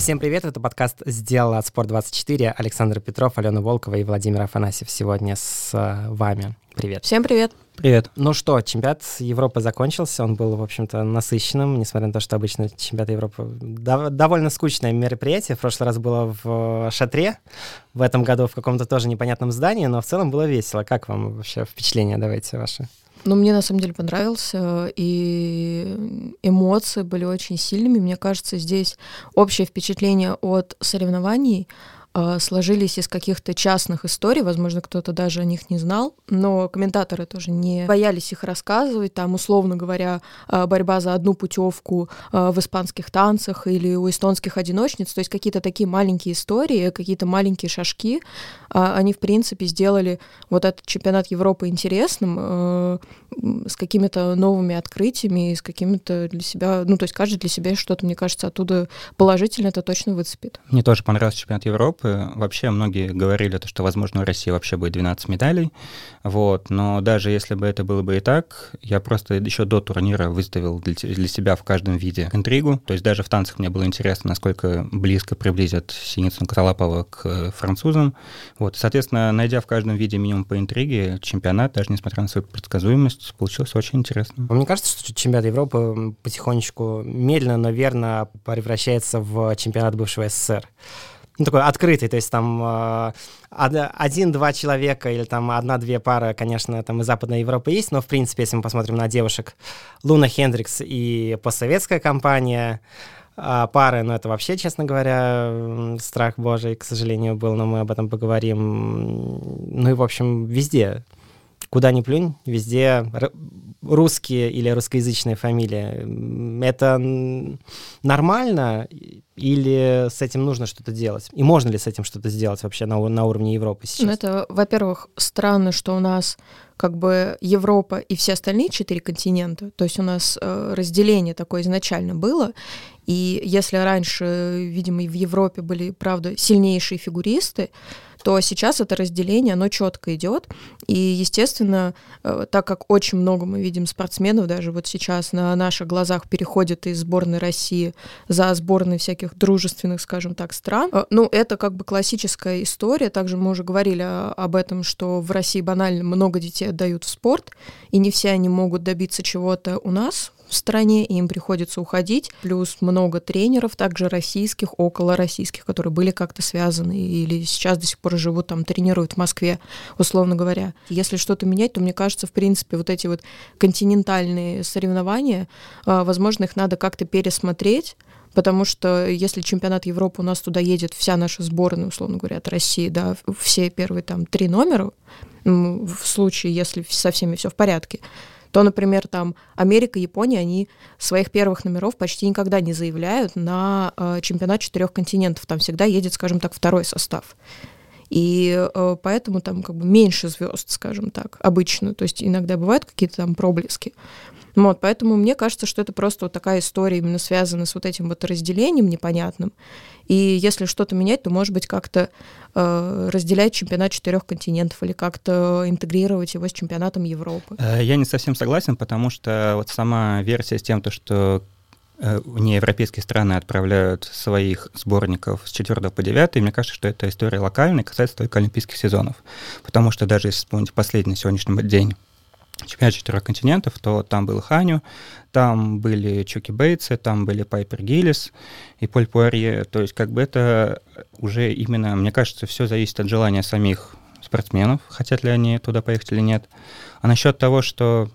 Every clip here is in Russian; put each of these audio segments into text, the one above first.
Всем привет, это подкаст «Сделала от Спорт24». Александр Петров, Алена Волкова и Владимир Афанасьев сегодня с э, вами. Привет. Всем привет. Привет. Ну что, чемпионат Европы закончился, он был, в общем-то, насыщенным, несмотря на то, что обычно чемпионат Европы дов- довольно скучное мероприятие. В прошлый раз было в э, Шатре, в этом году в каком-то тоже непонятном здании, но в целом было весело. Как вам вообще впечатления, давайте ваши? Ну, мне на самом деле понравился, и эмоции были очень сильными. Мне кажется, здесь общее впечатление от соревнований сложились из каких-то частных историй, возможно, кто-то даже о них не знал, но комментаторы тоже не боялись их рассказывать, там, условно говоря, а, борьба за одну путевку а, в испанских танцах или у эстонских одиночниц, то есть какие-то такие маленькие истории, какие-то маленькие шажки, они, в принципе, сделали вот этот чемпионат Европы интересным, с какими-то новыми открытиями, с какими-то для себя, ну, то есть каждый для себя что-то, мне кажется, оттуда положительно это точно выцепит. Мне тоже понравился чемпионат Европы, Европы. Вообще многие говорили, то, что, возможно, у России вообще будет 12 медалей. Вот. Но даже если бы это было бы и так, я просто еще до турнира выставил для, для себя в каждом виде интригу. То есть даже в танцах мне было интересно, насколько близко приблизят Синицын Каталапова к французам. Вот. Соответственно, найдя в каждом виде минимум по интриге, чемпионат, даже несмотря на свою предсказуемость, получился очень интересным. Мне кажется, что чемпионат Европы потихонечку, медленно, но верно превращается в чемпионат бывшего СССР ну, такой открытый, то есть там э, один-два человека или там одна-две пары, конечно, там из Западной Европы есть, но, в принципе, если мы посмотрим на девушек, Луна Хендрикс и постсоветская компания, а пары, ну, это вообще, честно говоря, страх божий, к сожалению, был, но мы об этом поговорим. Ну и, в общем, везде куда ни плюнь, везде русские или русскоязычные фамилии. Это нормально или с этим нужно что-то делать? И можно ли с этим что-то сделать вообще на, на уровне Европы сейчас? Ну, это, во-первых, странно, что у нас как бы Европа и все остальные четыре континента, то есть у нас э, разделение такое изначально было, и если раньше, видимо, в Европе были, правда, сильнейшие фигуристы, то сейчас это разделение, оно четко идет. И, естественно, э, так как очень много мы видим спортсменов, даже вот сейчас на наших глазах переходят из сборной России за сборной всяких дружественных, скажем так, стран, э, ну, это как бы классическая история. Также мы уже говорили об этом, что в России банально много детей отдают в спорт, и не все они могут добиться чего-то у нас, в стране, и им приходится уходить. Плюс много тренеров, также российских, около российских, которые были как-то связаны или сейчас до сих пор живут там, тренируют в Москве, условно говоря. Если что-то менять, то мне кажется, в принципе, вот эти вот континентальные соревнования, а, возможно, их надо как-то пересмотреть, потому что если чемпионат Европы у нас туда едет вся наша сборная, условно говоря, от России, да, все первые там три номера, в случае, если со всеми все в порядке, то, например, там Америка, Япония, они своих первых номеров почти никогда не заявляют на э, чемпионат четырех континентов. Там всегда едет, скажем так, второй состав. И э, поэтому там как бы меньше звезд, скажем так, обычно. То есть иногда бывают какие-то там проблески. Вот, поэтому мне кажется, что это просто вот такая история именно связана с вот этим вот разделением непонятным. И если что-то менять, то, может быть, как-то э, разделять чемпионат четырех континентов или как-то интегрировать его с чемпионатом Европы. Э, я не совсем согласен, потому что вот сама версия с тем, то, что э, неевропейские страны отправляют своих сборников с 4 по 9, мне кажется, что эта история локальная, касается только олимпийских сезонов. Потому что даже если вспомнить последний сегодняшний день чемпионат четырех континентов, то там был Ханю, там были Чуки Бейтсы, там были Пайпер Гиллис и Поль Пуарье. То есть как бы это уже именно, мне кажется, все зависит от желания самих спортсменов, хотят ли они туда поехать или нет. А насчет того, что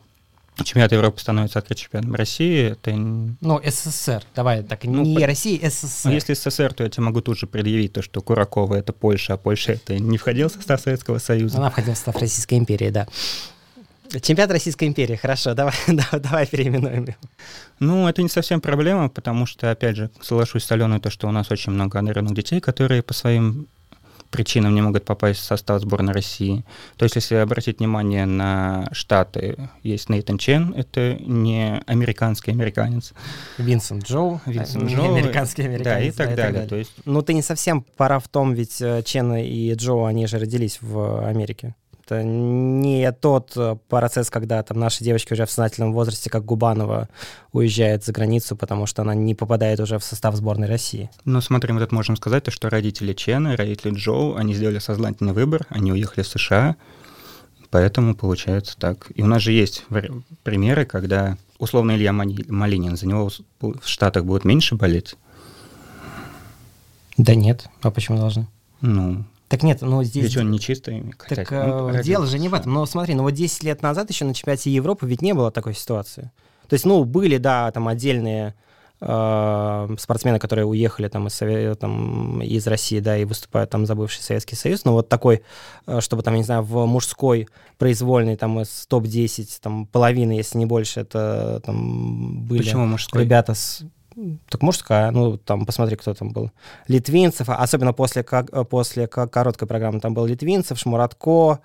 чемпионат Европы становится открытым чемпионатом России, это... Ну, СССР, давай, так ну, не по... Россия, СССР. Ну, если СССР, то я тебе могу тут же предъявить то, что Куракова — это Польша, а Польша — это не входил в состав Советского Союза. Она входила в состав Российской империи, да. Чемпионат Российской империи, хорошо, давай, давай переименуем его. Ну, это не совсем проблема, потому что, опять же, соглашусь с Аленой, то, что у нас очень много одаренных детей, которые по своим причинам не могут попасть в состав сборной России. То есть, если обратить внимание на Штаты, есть Нейтан Чен, это не американский американец. Винсент Джоу, Винсент Джоу, американский американец. Да, и так, да, далее. И так далее. То есть... Ну, ты не совсем пора в том, ведь э, Чен и Джоу, они же родились в Америке. Это не тот э, процесс, когда там наши девочки уже в сознательном возрасте, как Губанова, уезжает за границу, потому что она не попадает уже в состав сборной России. Ну, смотри, мы тут можем сказать, то, что родители Чена, родители Джоу, они сделали сознательный выбор, они уехали в США, поэтому получается так. И у нас же есть примеры, когда условно Илья Малинин, за него в Штатах будет меньше болеть? Да нет, а почему должны? Ну, так нет, ну здесь... Ведь он не чистый. Так э, дело же не в этом. Но смотри, ну вот 10 лет назад еще на чемпионате Европы ведь не было такой ситуации. То есть, ну, были, да, там отдельные э, спортсмены, которые уехали там из, там из России, да, и выступают там за бывший Советский Союз, но вот такой, э, чтобы там, я не знаю, в мужской произвольной там из топ-10, там половины, если не больше, это там были Почему мужской? ребята с так мужская, ну, там, посмотри, кто там был. Литвинцев, особенно после, как, после короткой программы, там был Литвинцев, Шмуратко,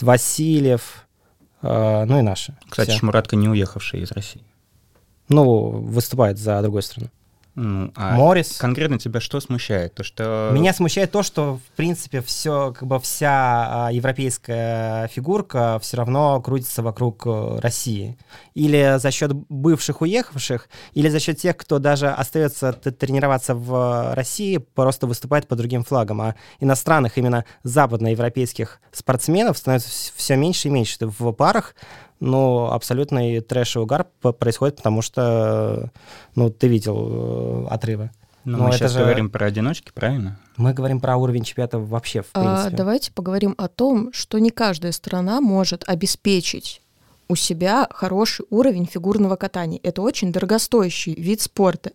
Васильев, э, ну и наши. Кстати, все. Шмуратко не уехавший из России. Ну, выступает за другую страну. Ну, а Морис. Конкретно тебя что смущает? То, что... Меня смущает то, что, в принципе, все, как бы вся а, европейская фигурка все равно крутится вокруг э, России. Или за счет бывших уехавших, или за счет тех, кто даже остается тренироваться в России, просто выступает по другим флагам. А иностранных, именно западноевропейских спортсменов становится все меньше и меньше. В парах но абсолютный трэш и угар происходит, потому что, ну, ты видел э, отрывы. Но, но мы сейчас же... говорим про одиночки, правильно? Мы говорим про уровень чемпионата вообще, в а, принципе. А, давайте поговорим о том, что не каждая страна может обеспечить у себя хороший уровень фигурного катания. Это очень дорогостоящий вид спорта.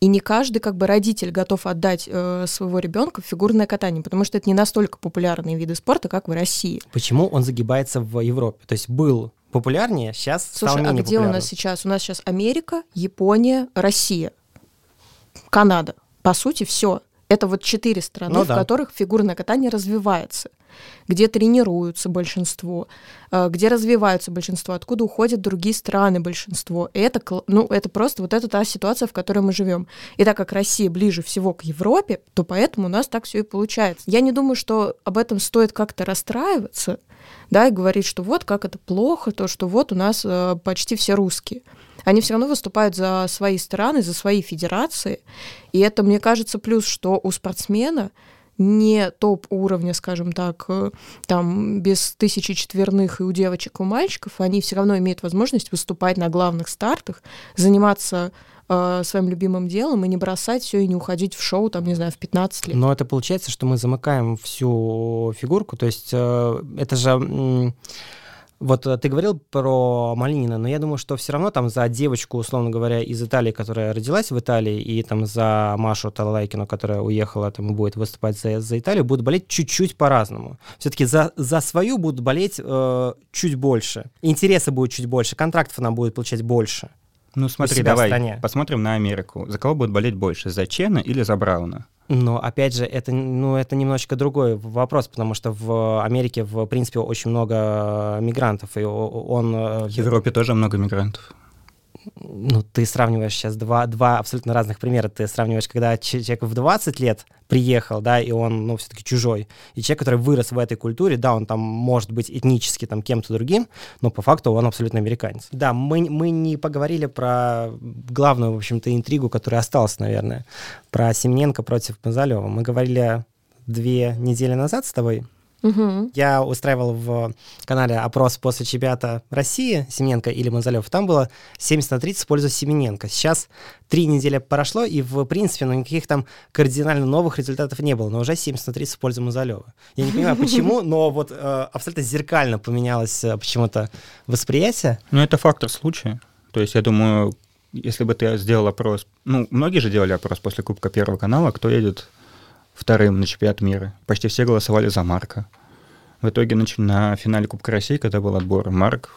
И не каждый как бы родитель готов отдать э, своего ребенка в фигурное катание, потому что это не настолько популярные виды спорта, как в России. Почему он загибается в Европе? То есть был популярнее, сейчас Слушай, стал менее а где у нас сейчас? У нас сейчас Америка, Япония, Россия, Канада. По сути, все. Это вот четыре страны, ну, в да. которых фигурное катание развивается где тренируются большинство, э, где развиваются большинство, откуда уходят другие страны большинство. И это, ну, это просто вот это та ситуация, в которой мы живем. И так как Россия ближе всего к Европе, то поэтому у нас так все и получается. Я не думаю, что об этом стоит как-то расстраиваться, да, и говорить, что вот как это плохо, то, что вот у нас э, почти все русские. Они все равно выступают за свои страны, за свои федерации. И это, мне кажется, плюс, что у спортсмена не топ уровня, скажем так, э, там без тысячи четверных и у девочек, и у мальчиков, они все равно имеют возможность выступать на главных стартах, заниматься э, своим любимым делом и не бросать все и не уходить в шоу, там, не знаю, в 15 лет. Но это получается, что мы замыкаем всю фигурку, то есть э, это же... Вот э, ты говорил про Малинина, но я думаю, что все равно там за девочку, условно говоря, из Италии, которая родилась в Италии, и там за Машу Талалайкину, которая уехала там и будет выступать за, за Италию, будут болеть чуть-чуть по-разному. Все-таки за, за свою будут болеть э, чуть больше. Интереса будет чуть больше, контрактов она будет получать больше. Ну смотри, давай посмотрим на Америку. За кого будет болеть больше, за Чена или за Брауна? Но опять же, это, ну, это немножечко другой вопрос, потому что в Америке, в принципе, очень много мигрантов, и он... Э, в Европе тоже много мигрантов ну, ты сравниваешь сейчас два, два абсолютно разных примера. Ты сравниваешь, когда человек в 20 лет приехал, да, и он, ну, все-таки чужой, и человек, который вырос в этой культуре, да, он там может быть этнически там кем-то другим, но по факту он абсолютно американец. Да, мы, мы не поговорили про главную, в общем-то, интригу, которая осталась, наверное, про Семененко против Мазалева. Мы говорили две недели назад с тобой, Угу. Я устраивал в канале опрос после чемпионата России Семененко или Мазалев. Там было 70 на 30 в пользу Семененко. Сейчас три недели прошло, и в принципе ну, никаких там кардинально новых результатов не было, но уже 70 на 30 в пользу Мазалева. Я не понимаю, почему, но вот э, абсолютно зеркально поменялось э, почему-то восприятие. Ну, это фактор случая. То есть, я думаю, если бы ты сделал опрос... Ну, многие же делали опрос после Кубка Первого канала, кто едет вторым на чемпионат мира. Почти все голосовали за Марка. В итоге на финале Кубка России, когда был отбор, Марк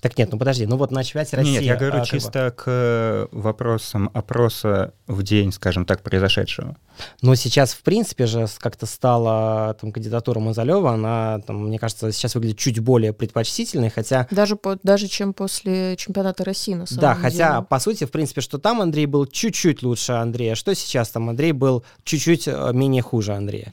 Так нет, ну подожди, ну вот на чемпионате России... Нет, я говорю а, чисто к э, вопросам опроса в день, скажем так, произошедшего. Но сейчас, в принципе же, как-то стала там кандидатура Мазалева, она, там, мне кажется, сейчас выглядит чуть более предпочтительной, хотя... Даже, по, даже чем после чемпионата России, на самом Да, деле. хотя, по сути, в принципе, что там Андрей был чуть-чуть лучше Андрея, что сейчас там Андрей был чуть-чуть э, менее хуже Андрея.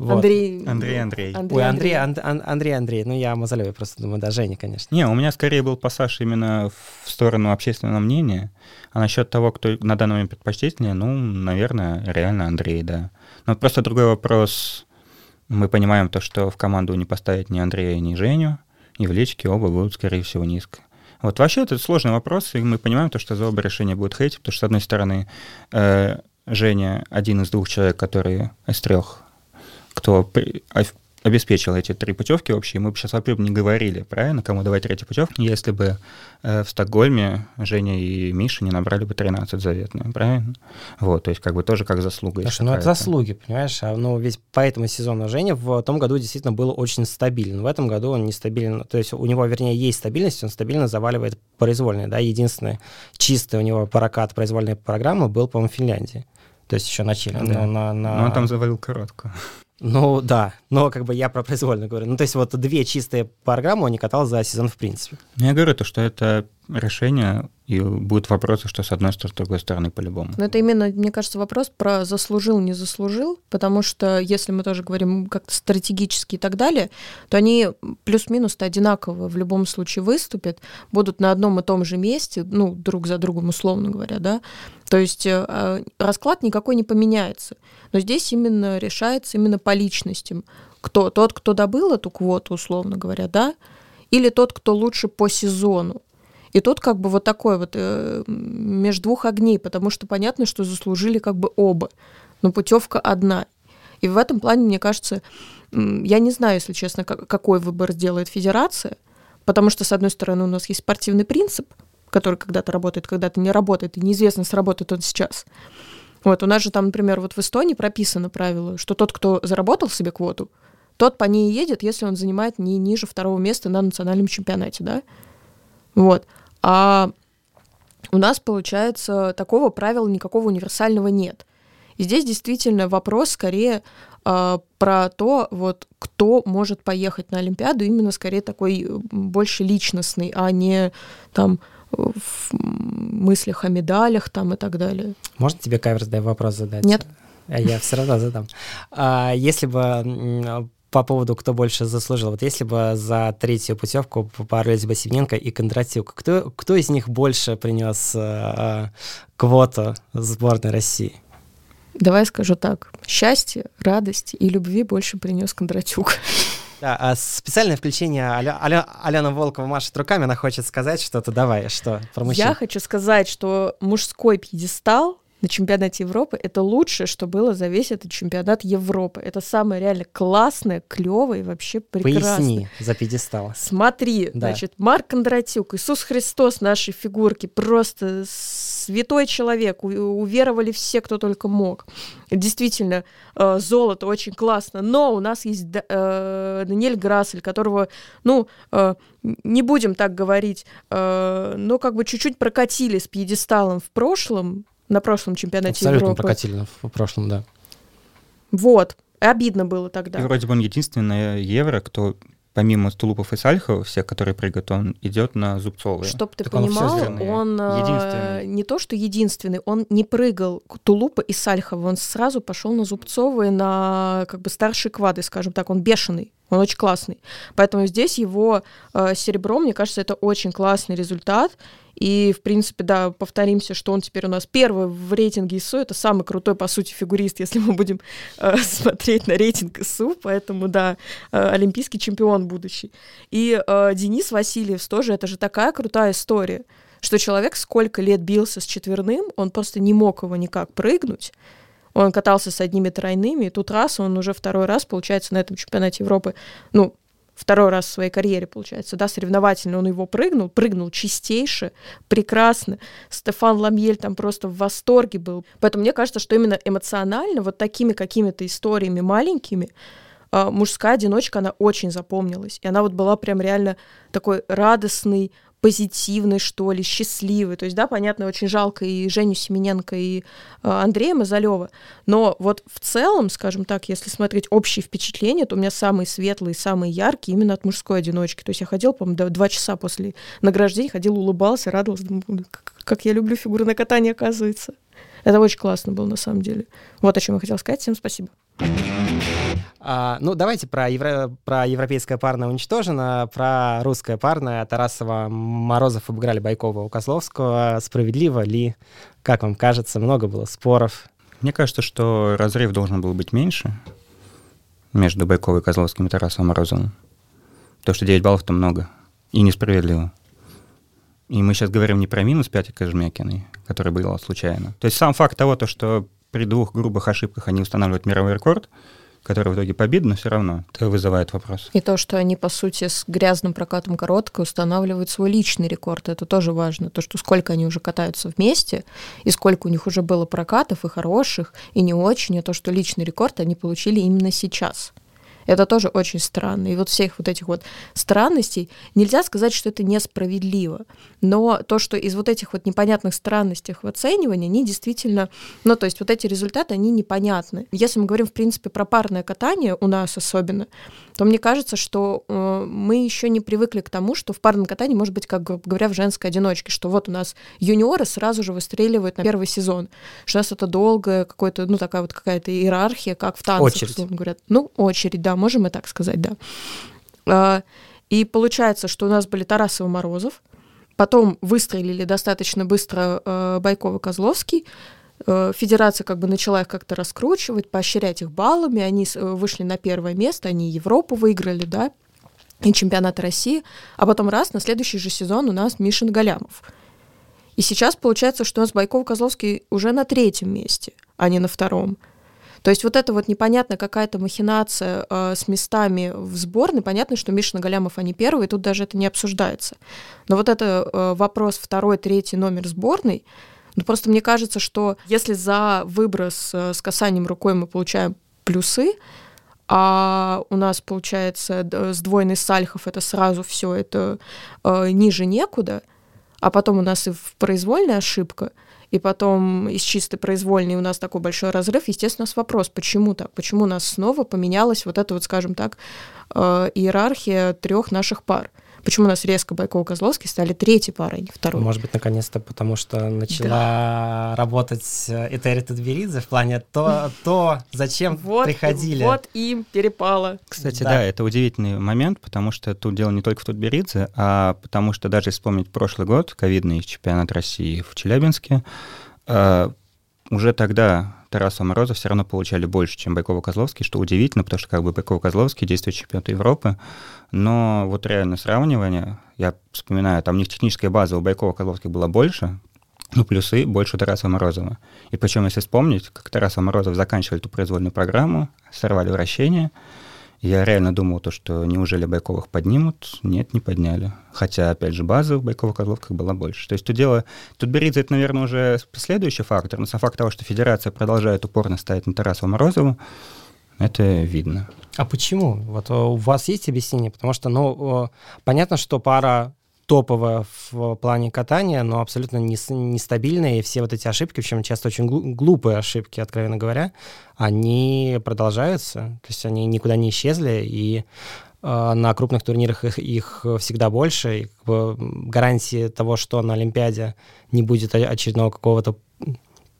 Вот. Андрей... Андрей, Андрей. Ой, Андрей, Ан- Ан- Андрей, Андрей. Ну, я о Мазалеве просто думаю, да, Женя, конечно. Не, у меня скорее был пассаж именно в сторону общественного мнения. А насчет того, кто на данный момент предпочтительнее, ну, наверное, реально Андрей, да. Но просто другой вопрос. Мы понимаем то, что в команду не поставить ни Андрея, ни Женю, и в личке оба будут, скорее всего, низко. Вот вообще это сложный вопрос, и мы понимаем то, что за оба решения будет хейтить, потому что, с одной стороны, э, Женя один из двух человек, который из трех, кто обеспечил эти три путевки общие, мы бы сейчас вообще не говорили, правильно, кому давать третью путевку, если бы э, в Стокгольме Женя и Миша не набрали бы 13 заветные, правильно? Вот, то есть как бы тоже как заслуга. Слушай, ну это заслуги, понимаешь? А, ну ведь по этому сезону Женя в том году действительно был очень стабилен. В этом году он нестабилен. То есть у него, вернее, есть стабильность, он стабильно заваливает произвольные. Да? Единственный чистый у него прокат произвольной программы был, по-моему, в Финляндии. То есть еще начали. Да. Но на, на... Но он там завалил короткую. Ну да, но как бы я про произвольно говорю. Ну то есть вот две чистые программы он не катал за сезон в принципе. Ну, Я говорю то, что это решение, и будут вопросы, что с одной стороны, с другой стороны по-любому. Но это именно, мне кажется, вопрос про заслужил, не заслужил, потому что если мы тоже говорим как-то стратегически и так далее, то они плюс-минус-то одинаково в любом случае выступят, будут на одном и том же месте, ну, друг за другом, условно говоря, да. То есть э, э, расклад никакой не поменяется. Но здесь именно решается именно по личностям. Кто, тот, кто добыл эту квоту, условно говоря, да, или тот, кто лучше по сезону. И тут как бы вот такой вот э, между двух огней, потому что понятно, что заслужили как бы оба, но путевка одна. И в этом плане, мне кажется, я не знаю, если честно, как- какой выбор сделает федерация, потому что, с одной стороны, у нас есть спортивный принцип, который когда-то работает, когда-то не работает, и неизвестно, сработает он сейчас. Вот, у нас же там, например, вот в Эстонии прописано правило, что тот, кто заработал себе квоту, тот по ней едет, если он занимает не ниже второго места на национальном чемпионате, да? Вот. А у нас, получается, такого правила никакого универсального нет. И здесь действительно вопрос скорее э, про то, вот, кто может поехать на Олимпиаду, именно скорее такой больше личностный, а не там в мыслях о медалях там и так далее. Можно тебе каверс дай вопрос задать? Нет. А я все равно задам. А, если бы по поводу, кто больше заслужил, вот если бы за третью путевку попарились бы Севненко и Кондратюк, кто, кто из них больше принес э, квоту сборной России? Давай скажу так. Счастье, радости и любви больше принес Кондратюк. Да, а специальное включение Аля, Аля, Алена Волкова машет руками, она хочет сказать что-то. Давай, что про мужчин? Я хочу сказать, что мужской пьедестал на чемпионате Европы это лучшее, что было за весь этот чемпионат Европы. Это самое реально классное, клевое и вообще прекрасное. Поясни за пьедестал. Смотри, Да. значит, Марк Кондратюк, Иисус Христос нашей фигурки, просто святой человек, у- уверовали все, кто только мог. Действительно, э, золото очень классно, но у нас есть э, Даниэль Грассель, которого, ну, э, не будем так говорить, но как бы чуть-чуть прокатили с пьедесталом в прошлом, на прошлом чемпионате Абсолютно Европы. прокатили в прошлом, да. Вот, обидно было тогда. И вроде бы он единственный евро, кто помимо Тулупов и Сальхова, всех, которые прыгают, он идет на Зубцовые. Чтоб ты Так он понимал, сделал. он, э, Единственный. не то что единственный, он не прыгал Тулупа и Сальхова, он сразу пошел на Зубцовые, на как бы старшие квады, скажем так, он бешеный, он очень классный. Поэтому здесь его э, серебро, мне кажется, это очень классный результат. И, в принципе, да, повторимся, что он теперь у нас первый в рейтинге ИСУ. Это самый крутой, по сути, фигурист, если мы будем э, смотреть на рейтинг ИСУ. Поэтому, да, э, олимпийский чемпион будущий. И э, Денис Васильев тоже, это же такая крутая история, что человек сколько лет бился с четверным, он просто не мог его никак прыгнуть. Он катался с одними тройными, и тут раз, он уже второй раз, получается, на этом чемпионате Европы, ну, второй раз в своей карьере, получается, да, соревновательно он его прыгнул, прыгнул чистейше, прекрасно. Стефан Ламьель там просто в восторге был. Поэтому мне кажется, что именно эмоционально вот такими какими-то историями маленькими а, мужская одиночка, она очень запомнилась. И она вот была прям реально такой радостный, позитивный, что ли, счастливый. То есть, да, понятно, очень жалко и Женю Семененко, и э, Андрея Мазалева. Но вот в целом, скажем так, если смотреть общие впечатления, то у меня самые светлые, самые яркие именно от мужской одиночки. То есть я ходил, по-моему, два часа после награждения, ходил, улыбался, радовался, думаю, «Блин, как, как я люблю фигурное катание, оказывается. Это очень классно было, на самом деле. Вот о чем я хотела сказать. Всем спасибо. А, ну, давайте про, евро... про европейское парное уничтожено, про русское парное. Тарасова, Морозов обыграли Байкова у Козловского. Справедливо ли? Как вам кажется? Много было споров. Мне кажется, что разрыв должен был быть меньше между Байковой, Козловским и Тарасовым Морозовым. То, что 9 баллов-то много. И несправедливо. И мы сейчас говорим не про минус 5 Кожмякиной, который был случайно. То есть сам факт того, то, что при двух грубых ошибках они устанавливают мировой рекорд, который в итоге победа, но все равно это вызывает вопрос. И то, что они, по сути, с грязным прокатом короткой устанавливают свой личный рекорд, это тоже важно. То, что сколько они уже катаются вместе, и сколько у них уже было прокатов, и хороших, и не очень, и то, что личный рекорд они получили именно сейчас. Это тоже очень странно. И вот всех вот этих вот странностей нельзя сказать, что это несправедливо. Но то, что из вот этих вот непонятных странностей в оценивании, они действительно, ну, то есть вот эти результаты, они непонятны. Если мы говорим, в принципе, про парное катание у нас особенно, то мне кажется, что э, мы еще не привыкли к тому, что в парном катании может быть, как говоря, в женской одиночке, что вот у нас юниоры сразу же выстреливают на первый сезон, что у нас это долгое какое-то, ну, такая вот какая-то иерархия, как в танцах, условно говоря. Ну, очередь, да, можем и так сказать, да. А, и получается, что у нас были Тарасов и Морозов, потом выстрелили достаточно быстро э, Байков и Козловский, Э, федерация как бы начала их как-то раскручивать, поощрять их баллами, они э, вышли на первое место, они Европу выиграли, да, и чемпионат России, а потом раз, на следующий же сезон у нас Мишин Галямов. И сейчас получается, что у нас Байков Козловский уже на третьем месте, а не на втором. То есть вот это вот непонятно какая-то махинация э, с местами в сборной. Понятно, что Мишин Галямов они первые, тут даже это не обсуждается. Но вот это э, вопрос второй, третий номер сборной, ну, просто мне кажется, что если за выброс э, с касанием рукой мы получаем плюсы, а у нас получается сдвоенный сальхов это сразу все это э, ниже некуда, а потом у нас и в произвольная ошибка, и потом из чистой произвольной у нас такой большой разрыв, естественно, нас вопрос, почему так? Почему у нас снова поменялась вот эта вот, скажем так, э, иерархия трех наших пар? Почему у нас резко Байков и Козловский стали третьей парой, а не второй? Может быть, наконец-то, потому что начала да. работать э, Этери Тутберидзе в плане то, то зачем вот, приходили. Вот им перепало. Кстати, да. да, это удивительный момент, потому что тут дело не только в Тутберидзе, а потому что даже вспомнить прошлый год, ковидный чемпионат России в Челябинске, э, уже тогда Тарасов Морозов все равно получали больше, чем Байкова-Козловский, что удивительно, потому что как бы Байкова-Козловский действует чемпионат Европы, но вот реально сравнивание, я вспоминаю, там у них техническая база у Байкова-Козловских была больше, ну, плюсы больше Тараса Морозова. И причем, если вспомнить, как Тарасов Морозов заканчивали эту произвольную программу, сорвали вращение, я реально думал, то, что неужели Байковых поднимут? Нет, не подняли. Хотя, опять же, база в Байковых Козловках была больше. То есть тут дело... Тут Беридзе, это, наверное, уже следующий фактор, но сам факт того, что федерация продолжает упорно ставить на Тарасова Морозову, это видно. А почему? Вот у вас есть объяснение? Потому что, ну, понятно, что пара топовая в плане катания, но абсолютно нестабильная, и все вот эти ошибки, причем часто очень глупые ошибки, откровенно говоря, они продолжаются, то есть они никуда не исчезли, и э, на крупных турнирах их, их всегда больше, и гарантии того, что на Олимпиаде не будет очередного какого-то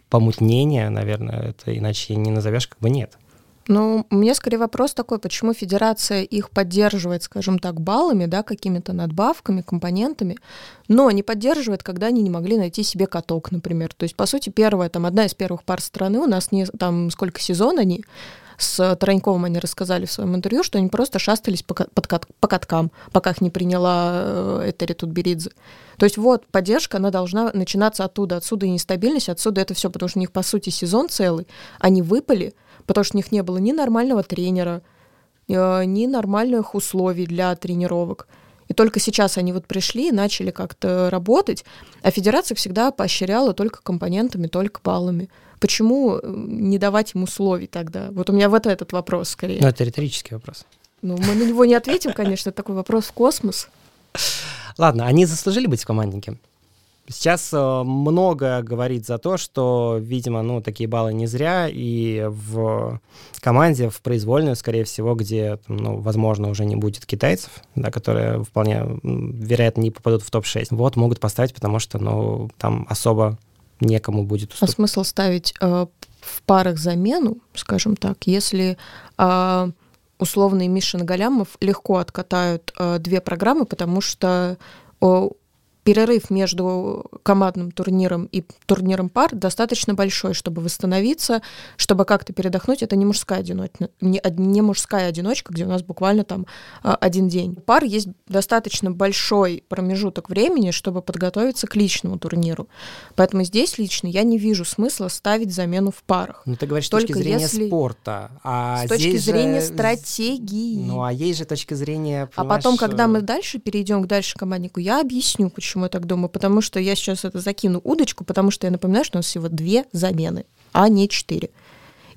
помутнения, наверное, это иначе не назовешь, как бы нет. Ну, у меня скорее вопрос такой, почему федерация их поддерживает, скажем так, баллами, да, какими-то надбавками, компонентами, но не поддерживает, когда они не могли найти себе каток, например. То есть, по сути, первая, там, одна из первых пар страны, у нас не, там, сколько сезон они, с Тараньковым они рассказали в своем интервью, что они просто шастались по, под, по каткам, пока их не приняла э, Этери Тутберидзе. То есть вот поддержка, она должна начинаться оттуда. Отсюда и нестабильность, отсюда это все, потому что у них, по сути, сезон целый. Они выпали, потому что у них не было ни нормального тренера, э, ни нормальных условий для тренировок. И только сейчас они вот пришли и начали как-то работать, а федерация всегда поощряла только компонентами, только баллами. Почему не давать им условий тогда? Вот у меня вот этот вопрос скорее. Ну, это риторический вопрос. Ну, мы на него не ответим, конечно, такой вопрос в космос. Ладно, они заслужили быть в команднике? Сейчас э, много говорит за то, что, видимо, ну, такие баллы не зря, и в команде, в произвольную, скорее всего, где, ну, возможно, уже не будет китайцев, да, которые вполне, вероятно, не попадут в топ-6, вот, могут поставить, потому что, ну, там особо некому будет уступать. А смысл ставить э, в парах замену, скажем так, если э, условный Миша Галямов легко откатают э, две программы, потому что о, перерыв между командным турниром и турниром пар достаточно большой, чтобы восстановиться, чтобы как-то передохнуть. Это не мужская одиночка, не, не мужская одиночка, где у нас буквально там а, один день. У пар есть достаточно большой промежуток времени, чтобы подготовиться к личному турниру. Поэтому здесь лично я не вижу смысла ставить замену в парах. Ну, ты говоришь с точки зрения если... спорта. А с точки зрения же... стратегии. Ну, а есть же точки зрения, А потом, когда мы дальше перейдем к дальше команднику, я объясню, почему почему я так думаю? Потому что я сейчас это закину удочку, потому что я напоминаю, что у нас всего две замены, а не четыре.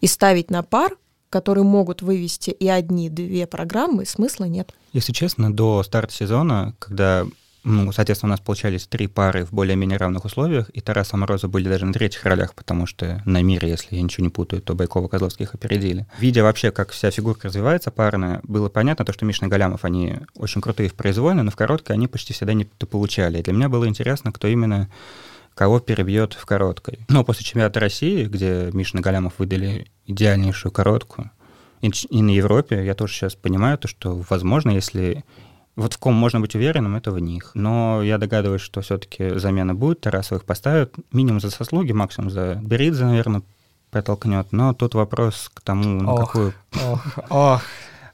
И ставить на пар, которые могут вывести и одни, две программы, смысла нет. Если честно, до старта сезона, когда ну, соответственно, у нас получались три пары в более-менее равных условиях, и Тарас и Морозов были даже на третьих ролях, потому что на мире, если я ничего не путаю, то Байкова Козловских опередили. Видя вообще, как вся фигурка развивается парная, было понятно, то, что Мишна Галямов, они очень крутые в произвольной, но в короткой они почти всегда не получали. И для меня было интересно, кто именно кого перебьет в короткой. Но после чемпионата России, где Мишна Галямов выдали идеальнейшую короткую, и, и на Европе я тоже сейчас понимаю то, что, возможно, если вот в ком можно быть уверенным, это в них. Но я догадываюсь, что все-таки замена будет, Тарасовых поставят. Минимум за заслуги, максимум за Беридзе, наверное, протолкнет. Но тут вопрос к тому, на ох, какую... Ох, ох.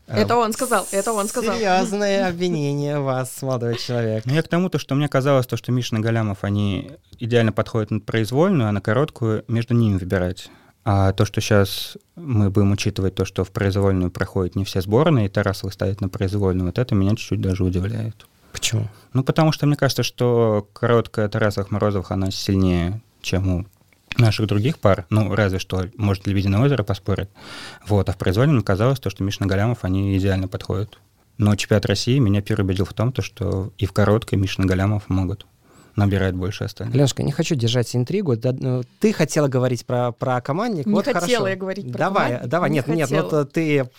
Это он сказал, это он сказал. Серьезное обвинение вас, молодой человек. Ну, я к тому, то, что мне казалось, то, что Мишин и Галямов, они идеально подходят на произвольную, а на короткую между ними выбирать. А то, что сейчас мы будем учитывать то, что в произвольную проходят не все сборные, и Тарасов ставит на произвольную, вот это меня чуть-чуть даже удивляет. Почему? Ну, потому что мне кажется, что короткая Тарасовых-Морозовых, она сильнее, чем у наших других пар, ну, разве что, может, Лебединое озеро поспорить. Вот, а в произвольном казалось то, что Мишна Галямов, они идеально подходят. Но чемпионат России меня переубедил в том, то, что и в короткой Мишна Галямов могут набирает больше остальных. Ленушка, не хочу держать интригу. Ну, ты хотела говорить про, про командник. Не вот хотела хорошо. я говорить про давай, командник. Давай, не нет, нет, хотела. ну ты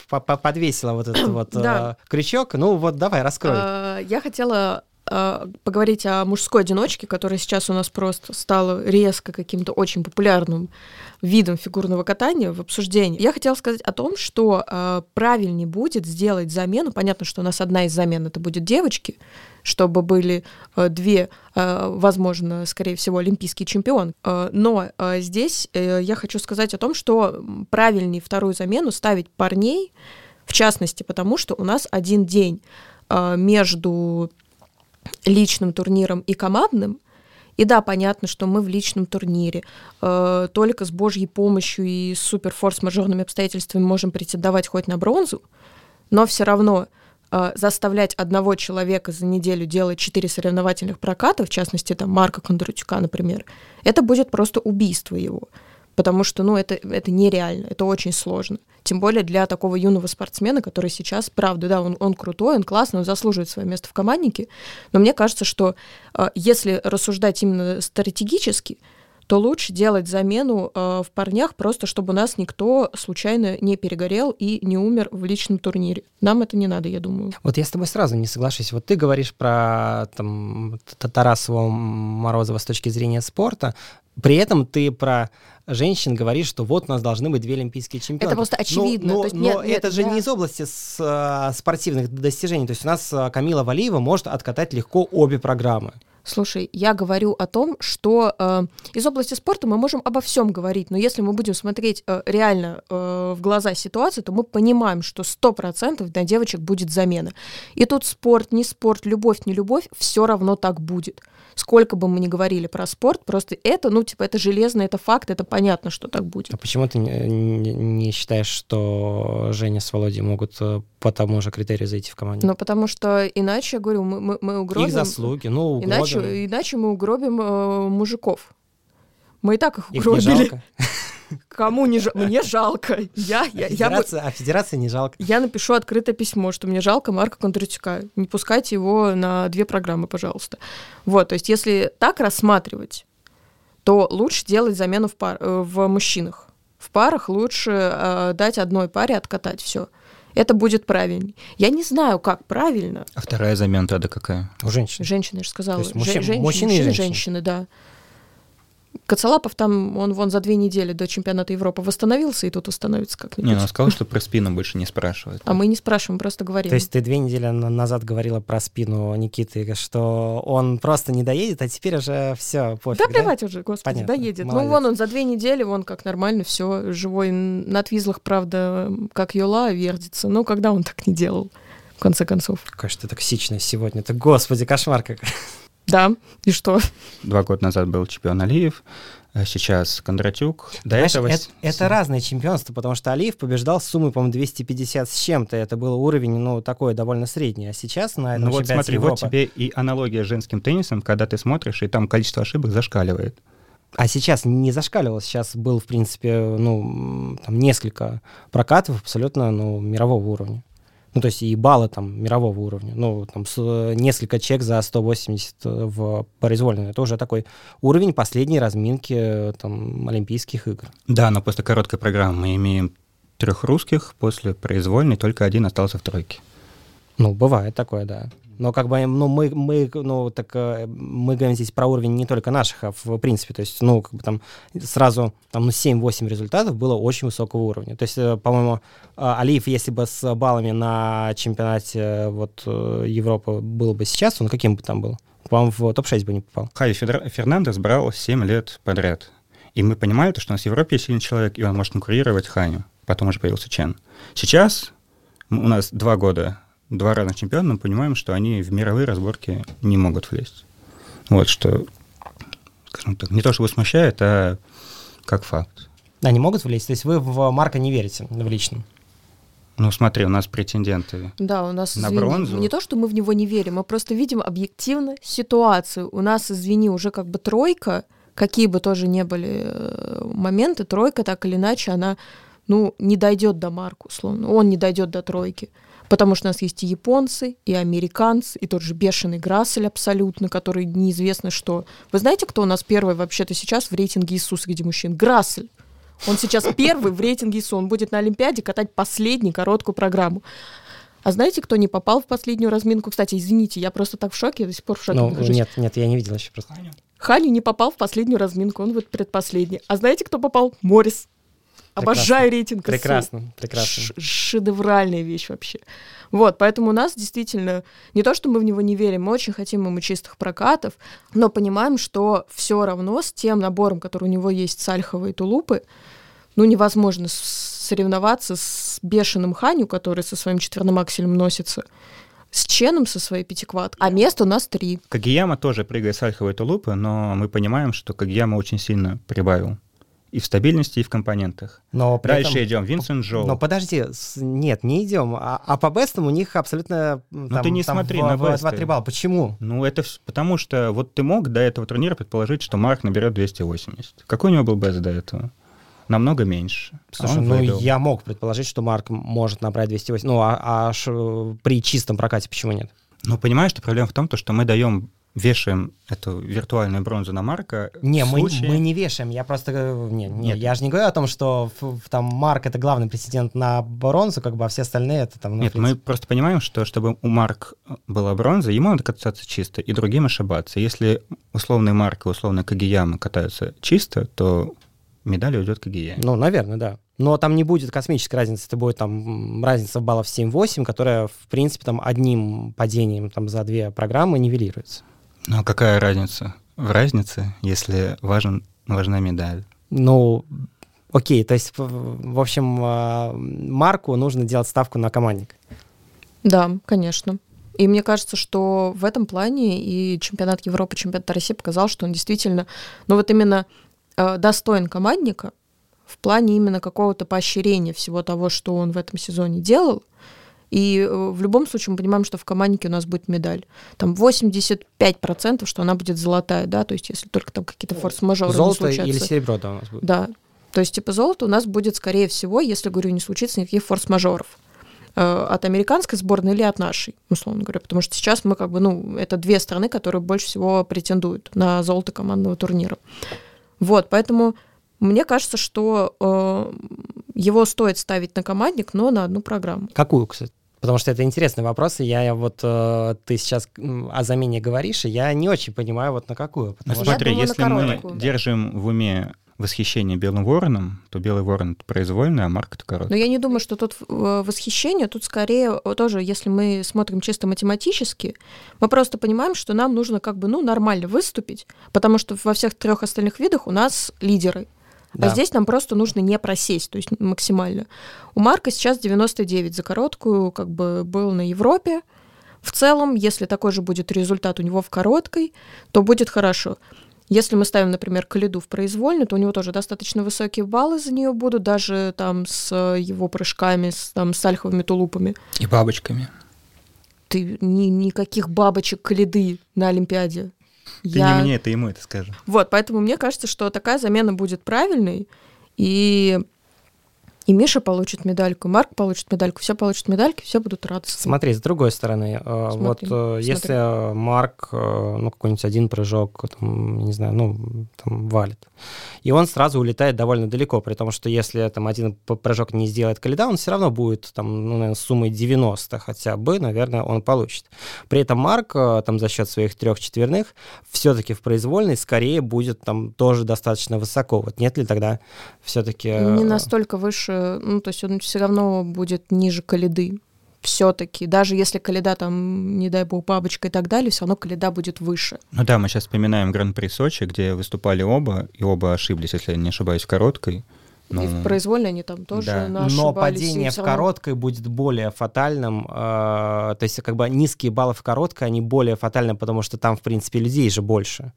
подвесила вот этот вот Да. э, крючок. Ну вот давай, раскрой. А, Я хотела а, поговорить о мужской одиночке, которая сейчас у нас просто стала резко каким-то очень популярным видом фигурного катания в обсуждении. Я хотела сказать о том, что а, правильнее будет сделать замену. Понятно, что у нас одна из замен это будет девочки, чтобы были а, две, а, возможно, скорее всего, олимпийский чемпион. А, Но а, здесь э, я хочу сказать о том, что правильнее вторую замену ставить парней, в частности, потому что у нас один день а, между личным турниром и командным. И да, понятно, что мы в личном турнире э, только с Божьей помощью и с супер форс-мажорными обстоятельствами можем претендовать хоть на бронзу, но все равно э, заставлять одного человека за неделю делать четыре соревновательных проката, в частности, там Марка Кондратюка, например, это будет просто убийство его. Потому что, ну, это, это нереально, это очень сложно. Тем более для такого юного спортсмена, который сейчас, правда, да, он, он крутой, он классный, он заслуживает свое место в команднике. Но мне кажется, что э, если рассуждать именно стратегически, то лучше делать замену э, в парнях, просто чтобы у нас никто случайно не перегорел и не умер в личном турнире. Нам это не надо, я думаю. Вот я с тобой сразу не соглашусь. Вот ты говоришь про там, Тарасова Морозова с точки зрения спорта, при этом ты про женщин говоришь, что вот у нас должны быть две олимпийские чемпионы. Это просто очевидно. Но, То есть но нет, нет, это же я- не из области с, а, спортивных достижений. То есть у нас а, Камила Валиева может откатать легко обе программы. Слушай, я говорю о том, что э, из области спорта мы можем обо всем говорить, но если мы будем смотреть э, реально э, в глаза ситуации, то мы понимаем, что 100% на девочек будет замена. И тут спорт, не спорт, любовь, не любовь, все равно так будет. Сколько бы мы ни говорили про спорт, просто это, ну, типа, это железно, это факт, это понятно, что так будет. А почему ты не, считаешь, что Женя с Володей могут э, по тому же критерию зайти в команду? Ну, потому что иначе, я говорю, мы, мы, мы угробим... Их заслуги, ну, угробим. Иначе, иначе мы угробим э, мужиков. Мы и так их Их угробили. Кому не жалко? Мне жалко. Я, я, я, бы- Федерация- а федерации не жалко. я напишу открытое письмо, что мне жалко Марка Кондратюка. Не пускайте его на две программы, пожалуйста. Вот, то есть если так рассматривать, то лучше делать замену в, пар, э, в мужчинах. В парах лучше э, дать одной паре откатать все. Это будет правильней. Я не знаю, как правильно. А вторая замена тогда какая? У женщин. Женщины, я же сказала. То есть мужчин- Жен- женщины, мужчины и мужчины, женщины. женщины, да. Коцалапов там, он вон за две недели до чемпионата Европы восстановился, и тут восстановится как-нибудь. Не, ну он сказал, что про спину больше не спрашивает. А мы не спрашиваем, просто говорим. То есть ты две недели назад говорила про спину Никиты, что он просто не доедет, а теперь уже все, пофиг, Да, плевать уже, господи, Понятно, доедет. молодец. Ну, вон он за две недели, вон как нормально, все живой. На твизлах, правда, как Йола вердится. Ну, когда он так не делал, в конце концов. Какая же ты токсичная сегодня. Ты, господи, кошмар какой. Да, и что? Два года назад был чемпион Алиев, а сейчас Кондратюк. До Знаешь, этого... это, это разные чемпионства, потому что Алиев побеждал с суммой, по-моему, 250 с чем-то. Это был уровень, ну, такой довольно средний. А сейчас на этом Ну вот смотри, Европы... вот тебе и аналогия с женским теннисом, когда ты смотришь, и там количество ошибок зашкаливает. А сейчас не зашкаливал. Сейчас был, в принципе, ну, там несколько прокатов абсолютно, ну, мирового уровня. Ну, то есть и баллы там мирового уровня. Ну, там с- несколько чек за 180 в произвольную. Это уже такой уровень последней разминки э, там Олимпийских игр. Да, но после короткой программы мы имеем трех русских, после произвольной только один остался в тройке. Ну, бывает такое, да. Но как бы, ну, мы, мы, ну, так э, мы говорим здесь про уровень не только наших, а в принципе, то есть, ну, как бы там сразу, там, ну, 7-8 результатов было очень высокого уровня. То есть, э, по-моему, а, Алиев, если бы с баллами на чемпионате э, вот э, Европы был бы сейчас, он каким бы там был? По-моему, в топ-6 бы не попал. Хави Фернандес брал 7 лет подряд. И мы понимали, то, что у нас в Европе есть сильный человек, и он может конкурировать Ханю. Потом уже появился Чен. Сейчас у нас два года, два разных чемпиона, мы понимаем, что они в мировые разборки не могут влезть. Вот что, скажем так, не то чтобы смущает, а как факт. Они могут влезть? То есть вы в Марка не верите в личном? Ну смотри, у нас претенденты. Да, у нас, На извини, бронзу? не то, что мы в него не верим, мы просто видим объективно ситуацию. У нас, извини, уже как бы тройка, какие бы тоже не были э, моменты, тройка так или иначе, она, ну, не дойдет до Марка, условно. Он не дойдет до тройки. Потому что у нас есть и японцы, и американцы, и тот же бешеный Грассель абсолютно, который неизвестно что. Вы знаете, кто у нас первый вообще-то сейчас в рейтинге Иисуса среди мужчин? Грассель. Он сейчас первый в рейтинге ИСУ. Он будет на Олимпиаде катать последнюю короткую программу. А знаете, кто не попал в последнюю разминку? Кстати, извините, я просто так в шоке, я до сих пор в шоке Ну, нахожусь. нет, нет, я не видел еще просто. Хали не попал в последнюю разминку, он вот предпоследний. А знаете, кто попал? Морис. Обожаю рейтинг ИСУ. Прекрасно, прекрасно. Ш- шедевральная вещь вообще. Вот, поэтому у нас действительно не то, что мы в него не верим, мы очень хотим ему чистых прокатов, но понимаем, что все равно с тем набором, который у него есть Сальхова и Тулупы, ну, невозможно соревноваться с бешеным Ханю, который со своим четверным акселем носится, с Ченом со своей пятикваткой, а мест у нас три. Кагияма тоже прыгает с альховой тулупы, но мы понимаем, что Кагияма очень сильно прибавил. И в стабильности, и в компонентах. Но Дальше этом- идем. Винсент Джоу. Но подожди, нет, не идем. А, а по бестам у них абсолютно там, ты не там смотри в- на бесты. 2-3 балла. Почему? Ну, это потому что вот ты мог до этого турнира предположить, что Марк наберет 280. Какой у него был бест до этого? Намного меньше. А Слушай, он ну выдал. я мог предположить, что Марк может набрать 208. Ну, а, а ш- при чистом прокате почему нет? Ну, понимаешь, что проблема в том, то, что мы даем, вешаем эту виртуальную бронзу на Марка. Не, в мы, случае- мы не вешаем. Я просто не, не, Нет. я же не говорю о том, что ф- там Марк это главный претендент на бронзу, как бы, а все остальные это там. ну, Нет, в мы принципе. просто понимаем, что чтобы у Марк была бронза, ему надо кататься чисто, и другим ошибаться. Если условный Марк и условный Кагияма катаются чисто, то медаль уйдет Кагияме. Ну, наверное, да. Но там не будет космической разницы, это будет там разница в баллов 7-8, которая, в принципе, там одним падением там за две программы нивелируется. Ну, а какая разница в разнице, если важен, важна медаль? Ну, окей, то есть, в общем, а, Марку нужно делать ставку на командник. Да, конечно. И мне кажется, что в этом плане и чемпионат Европы, чемпионат России показал, что он действительно, ну вот именно э, достоин командника в плане именно какого-то поощрения всего того, что он в этом сезоне делал. И э, в любом случае мы понимаем, что в команднике у нас будет медаль. Там 85%, что она будет золотая, да, то есть если только там какие-то форс-мажоры не Золото случатся. или серебро, да, у нас будет. Да. То есть, типа, золото у нас будет, скорее всего, если, говорю, не случится никаких форс-мажоров э, от американской сборной или от нашей, условно говоря. Потому что сейчас мы как бы, ну, это две страны, которые больше всего претендуют на золото командного турнира. Вот, поэтому мне кажется, что э, его стоит ставить на командник, но на одну программу. Какую, кстати? Потому что это интересный вопрос, и я вот э, ты сейчас о замене говоришь, и я не очень понимаю, вот на какую. Ну, смотри, думаю, если мы держим в уме восхищение белым вороном, то белый ворон это произвольный, а марк это короткий. Но я не думаю, что тут э, восхищение, тут скорее тоже, если мы смотрим чисто математически, мы просто понимаем, что нам нужно как бы ну нормально выступить, потому что во всех трех остальных видах у нас лидеры. А да. А здесь нам просто нужно не просесть, то есть максимально. У Марка сейчас 99 за короткую, как бы был на Европе. В целом, если такой же будет результат у него в короткой, то будет хорошо. Если мы ставим, например, Калиду в произвольную, то у него тоже достаточно высокие баллы за нее будут, даже там с его прыжками, с, там, с альховыми тулупами. И бабочками. Ты ни, никаких бабочек Калиды на Олимпиаде. Ты я... не мне, это ему это скажем. Вот, поэтому мне кажется, что такая замена будет правильной, и и Миша получит медальку, и Марк получит медальку, все получат медальки, все будут радостны. Смотри, с другой стороны, э, смотри, вот э, смотри. если Марк, э, ну, какой-нибудь один прыжок, там, не знаю, ну, там, валит, и он сразу улетает довольно далеко, при том, что если там один прыжок не сделает Калида, он все равно будет там, ну, наверное, суммой 90 хотя бы, наверное, он получит. При этом Марк там за счет своих трех четверных все-таки в произвольной скорее будет там тоже достаточно высоко. Вот нет ли тогда все-таки... Не настолько выше ну, то есть он все равно будет ниже Калиды. Все-таки, даже если Калида там, не дай бог, бабочка и так далее, все равно Калида будет выше. Ну да, мы сейчас вспоминаем Гран-при Сочи, где выступали оба, и оба ошиблись, если я не ошибаюсь, в короткой. Ну, и в произвольной они там тоже да. Но падение в короткой будет более фатальным. Э, то есть как бы низкие баллы в короткой, они более фатальны, потому что там, в принципе, людей же больше.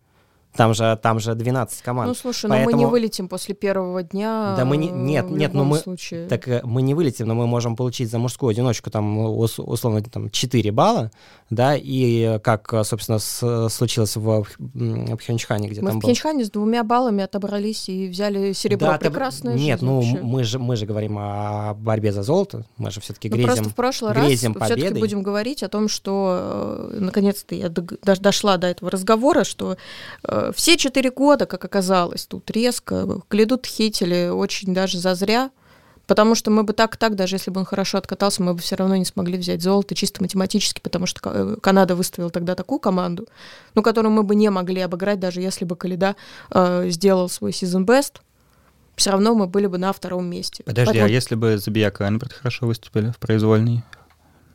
Там же, там же 12 команд. Ну, слушай, Поэтому... но мы не вылетим после первого дня. Да, мы не... Нет, нет, но мы... Случае. Так э, мы не вылетим, но мы можем получить за мужскую одиночку там, условно, там, 4 балла, да, и как, собственно, с, случилось в, в Пхенчхане, где мы там в Пхенчхане был. с двумя баллами отобрались и взяли серебро. Да, Прекрасная Нет, ну, мы же, мы же говорим о борьбе за золото, мы же все-таки грезим ну, просто в прошлый грезим раз все-таки будем говорить о том, что, э, наконец-то я дошла до этого разговора, что э, все четыре года, как оказалось, тут резко Кледут хитили очень даже зазря, потому что мы бы так так, даже если бы он хорошо откатался, мы бы все равно не смогли взять золото чисто математически, потому что э, Канада выставила тогда такую команду, ну, которую мы бы не могли обыграть, даже если бы Каледа э, сделал свой season best, все равно мы были бы на втором месте. Подожди, а Поэтому... а если бы Забияка и Анберт хорошо выступили в произвольной?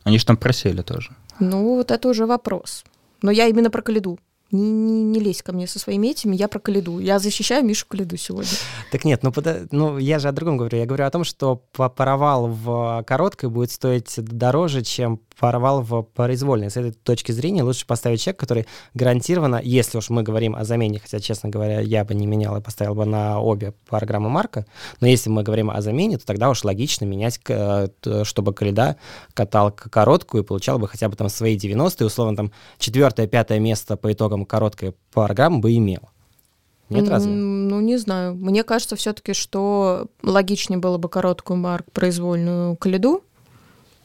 Они же там просели тоже. Ну, вот это уже вопрос. Но я именно про Каледу не, не, не лезь ко мне со своими этими, я про Калиду. Я защищаю Мишу Калиду сегодня. Так нет, ну, под, ну я же о другом говорю. Я говорю о том, что провал в короткой будет стоить дороже, чем порвал в произвольной. С этой точки зрения лучше поставить чек, который гарантированно, если уж мы говорим о замене, хотя, честно говоря, я бы не менял и поставил бы на обе программы Марка, но если мы говорим о замене, то тогда уж логично менять, э, чтобы Каледа катал короткую и получал бы хотя бы там свои 90 и условно там четвертое, пятое место по итогам короткой программы бы имел. Нет, разве? Ну, не знаю. Мне кажется все-таки, что логичнее было бы короткую марк произвольную Каледу,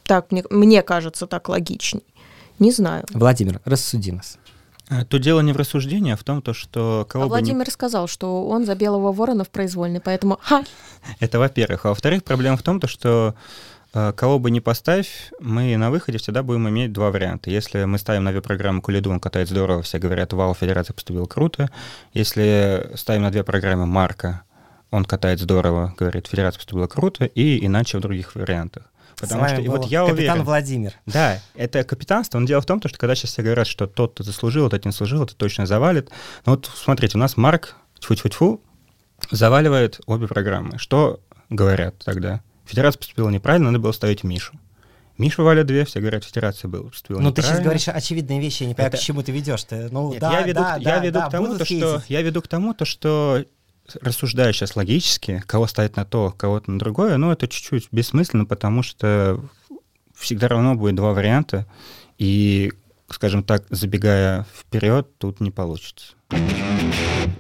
так, мне, мне кажется, так логичней. Не знаю. Владимир, рассуди нас. А, тут дело не в рассуждении, а в том, то, что кого а Владимир не... сказал, что он за белого ворона в произвольной, поэтому ха! Это во-первых. А во-вторых, проблема в том, то, что э, кого бы ни поставь, мы на выходе всегда будем иметь два варианта. Если мы ставим на две программы Кулиду, он катает здорово, все говорят, вау, федерация поступила круто. Если ставим на две программы Марка, он катает здорово, говорит, федерация поступила круто, и иначе в других вариантах. Потому что и вот я капитан уверен, Владимир. Да, это капитанство. Но дело в том, что когда сейчас все говорят, что тот, кто заслужил, тот не заслужил, это точно завалит. Но вот смотрите, у нас Марк, тьфу-тьфу-тьфу, заваливает обе программы. Что говорят тогда? Федерация поступила неправильно, надо было ставить Мишу. Миша валит две, все говорят, федерация была поступила Ну, ты сейчас говоришь очевидные вещи, я не понимаю, это... к чему ты ведешь. Ты, ну, Нет, да, я веду, да, я да, веду да, к тому, то, что, я веду к тому, то, что рассуждаю сейчас логически, кого ставить на то, кого-то на другое, ну, это чуть-чуть бессмысленно, потому что всегда равно будет два варианта, и, скажем так, забегая вперед, тут не получится.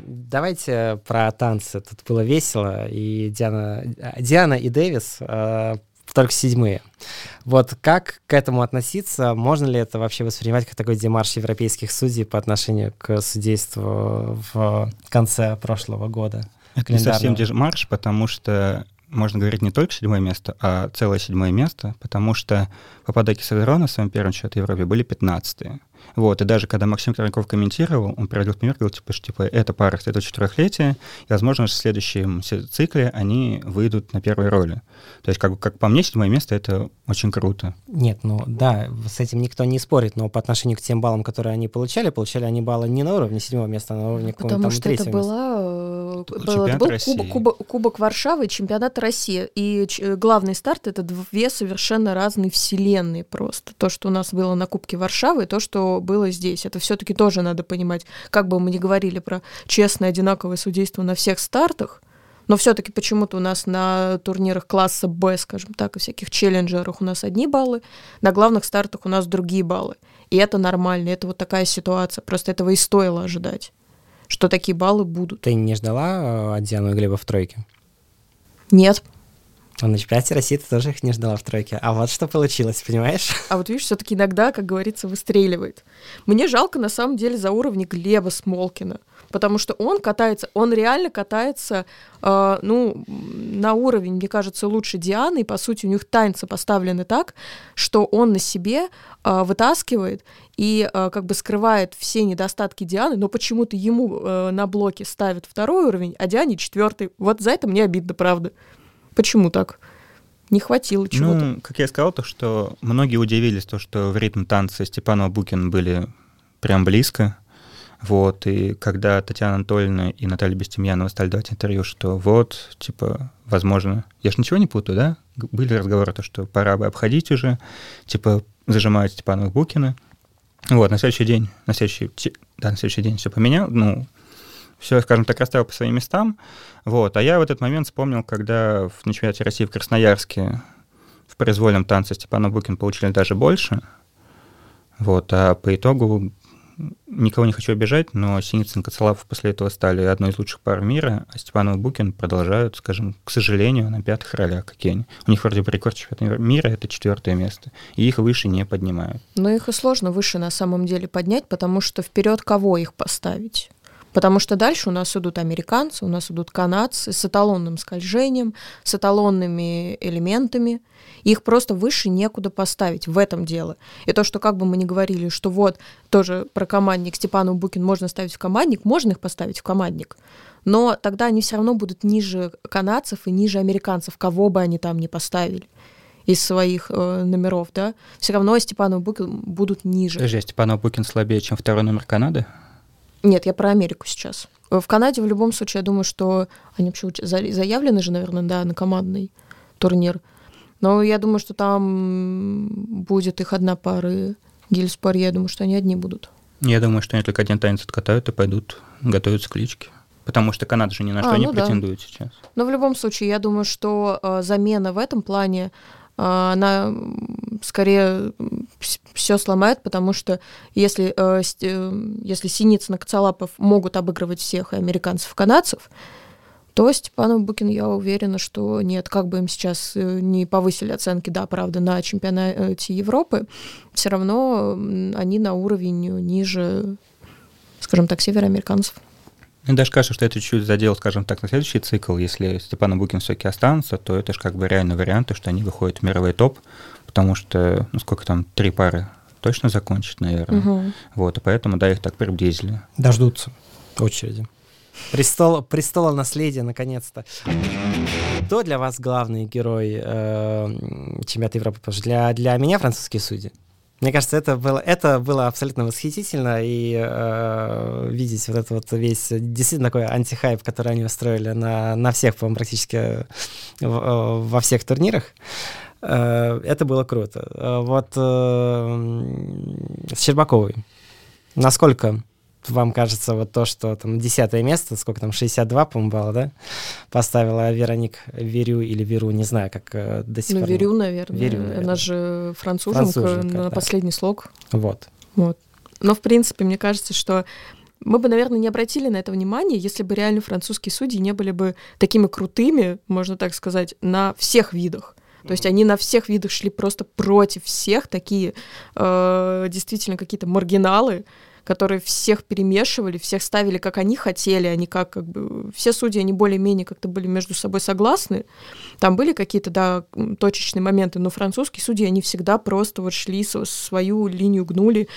Давайте про танцы. Тут было весело, и Диана, Диана и Дэвис э, только седьмые. Вот как к этому относиться? Можно ли это вообще воспринимать как такой демарш европейских судей по отношению к судейству в конце прошлого года? Это не совсем демарш, потому что можно говорить не только седьмое место, а целое седьмое место, потому что попадаки Саверона в своем первом чемпионате Европе были 15-е. Вот, и даже когда Максим Корольков комментировал, он приводил пример, говорил, типа, что типа, это пара это четырехлетие, и, возможно, в следующем цикле они выйдут на первой роли. То есть, как, как по мне, седьмое место — это очень круто. Нет, ну да, с этим никто не спорит, но по отношению к тем баллам, которые они получали, получали они баллы не на уровне седьмого места, а на уровне Потому что это была, э, был, это был кубок, кубок, кубок Варшавы, чемпионат России. И главный старт — это две совершенно разные вселенные просто. То, что у нас было на Кубке Варшавы, и то, что было здесь. Это все-таки тоже надо понимать. Как бы мы ни говорили про честное, одинаковое судейство на всех стартах, но все-таки почему-то у нас на турнирах класса Б, скажем так, и всяких челленджерах у нас одни баллы, на главных стартах у нас другие баллы. И это нормально, это вот такая ситуация. Просто этого и стоило ожидать, что такие баллы будут. Ты не ждала э, от Диану и Глеба в тройке? Нет. На чемпионате России ты тоже их не ждала в тройке. А вот что получилось, понимаешь? А вот видишь, все-таки иногда, как говорится, выстреливает. Мне жалко на самом деле за уровни Глеба Смолкина потому что он катается, он реально катается, э, ну, на уровень, мне кажется, лучше Дианы, и, по сути, у них танцы поставлены так, что он на себе э, вытаскивает и э, как бы скрывает все недостатки Дианы, но почему-то ему э, на блоке ставят второй уровень, а Диане четвертый. Вот за это мне обидно, правда. Почему так? Не хватило чего-то. Ну, как я сказал, то, что многие удивились, то, что в ритм танца Степанова Букин были прям близко. Вот, и когда Татьяна Анатольевна и Наталья Бестемьянова стали давать интервью, что вот, типа, возможно, я же ничего не путаю, да? Были разговоры, то, что пора бы обходить уже, типа, зажимают Степанова Букина. Вот, на следующий день, на следующий, да, на следующий день все поменял, ну, все, скажем так, расставил по своим местам. Вот, а я в этот момент вспомнил, когда в чемпионате России в Красноярске в произвольном танце Степанов Букин получили даже больше. Вот, а по итогу никого не хочу обижать, но Синицын и Коцелапов после этого стали одной из лучших пар мира, а Степанов и Букин продолжают, скажем, к сожалению, на пятых ролях какие они. У них вроде бы рекорд чемпионата мира — это четвертое место, и их выше не поднимают. Но их и сложно выше на самом деле поднять, потому что вперед кого их поставить? Потому что дальше у нас идут американцы, у нас идут канадцы с эталонным скольжением, с эталонными элементами. Их просто выше некуда поставить. В этом дело. И то, что как бы мы ни говорили, что вот тоже про командник Степану Букин можно ставить в командник, можно их поставить в командник. Но тогда они все равно будут ниже канадцев и ниже американцев, кого бы они там ни поставили из своих э, номеров, да, все равно Степанов Букин будут ниже. Подожди, а Степанов Букин слабее, чем второй номер Канады? Нет, я про Америку сейчас. В Канаде в любом случае, я думаю, что они вообще заявлены же, наверное, да, на командный турнир. Но я думаю, что там будет их одна пара. Гильспор, я думаю, что они одни будут. Я думаю, что они только один танец откатают и пойдут готовиться к личке. Потому что Канада же ни на что а, не ну претендует да. сейчас. Но в любом случае, я думаю, что э, замена в этом плане а, она скорее все сломает, потому что если, э, э, если Синицын и Коцалапов могут обыгрывать всех и американцев, и канадцев, то Степанов Букин, я уверена, что нет, как бы им сейчас э, не повысили оценки, да, правда, на чемпионате Европы, все равно они на уровень ниже, скажем так, североамериканцев. Мне даже кажется, что это чуть-чуть задел, скажем так, на следующий цикл. Если Степан и Букин все-таки останутся, то это же как бы реально варианты, что они выходят в мировой топ, потому что, ну сколько там, три пары точно закончат, наверное. Угу. Вот, и поэтому, да, их так приблизили. Дождутся очереди. Престол, престола наследия, наконец-то. Кто для вас главный герой э, чемпионата Европы? Для, для меня французские судьи. Мне кажется, это было, это было абсолютно восхитительно, и э, видеть вот этот вот весь действительно такой антихайп, который они устроили на, на всех, по-моему, практически в, во всех турнирах, э, это было круто. Э, вот э, с Щербаковой. Насколько вам кажется вот то, что там десятое место, сколько там, 62, по-моему, балла, да, поставила Вероник Верю или Веру, не знаю, как э, до сих ну, пор. Верю, наверное. Верю, наверное. Она же француженка, француженка на да. последний слог. Вот. Вот. Но, в принципе, мне кажется, что мы бы, наверное, не обратили на это внимание, если бы реально французские судьи не были бы такими крутыми, можно так сказать, на всех видах. То есть они на всех видах шли просто против всех, такие э, действительно какие-то маргиналы, которые всех перемешивали, всех ставили, как они хотели, они как, как бы... Все судьи, они более-менее как-то были между собой согласны. Там были какие-то, да, точечные моменты, но французские судьи, они всегда просто вот шли свою линию, гнули.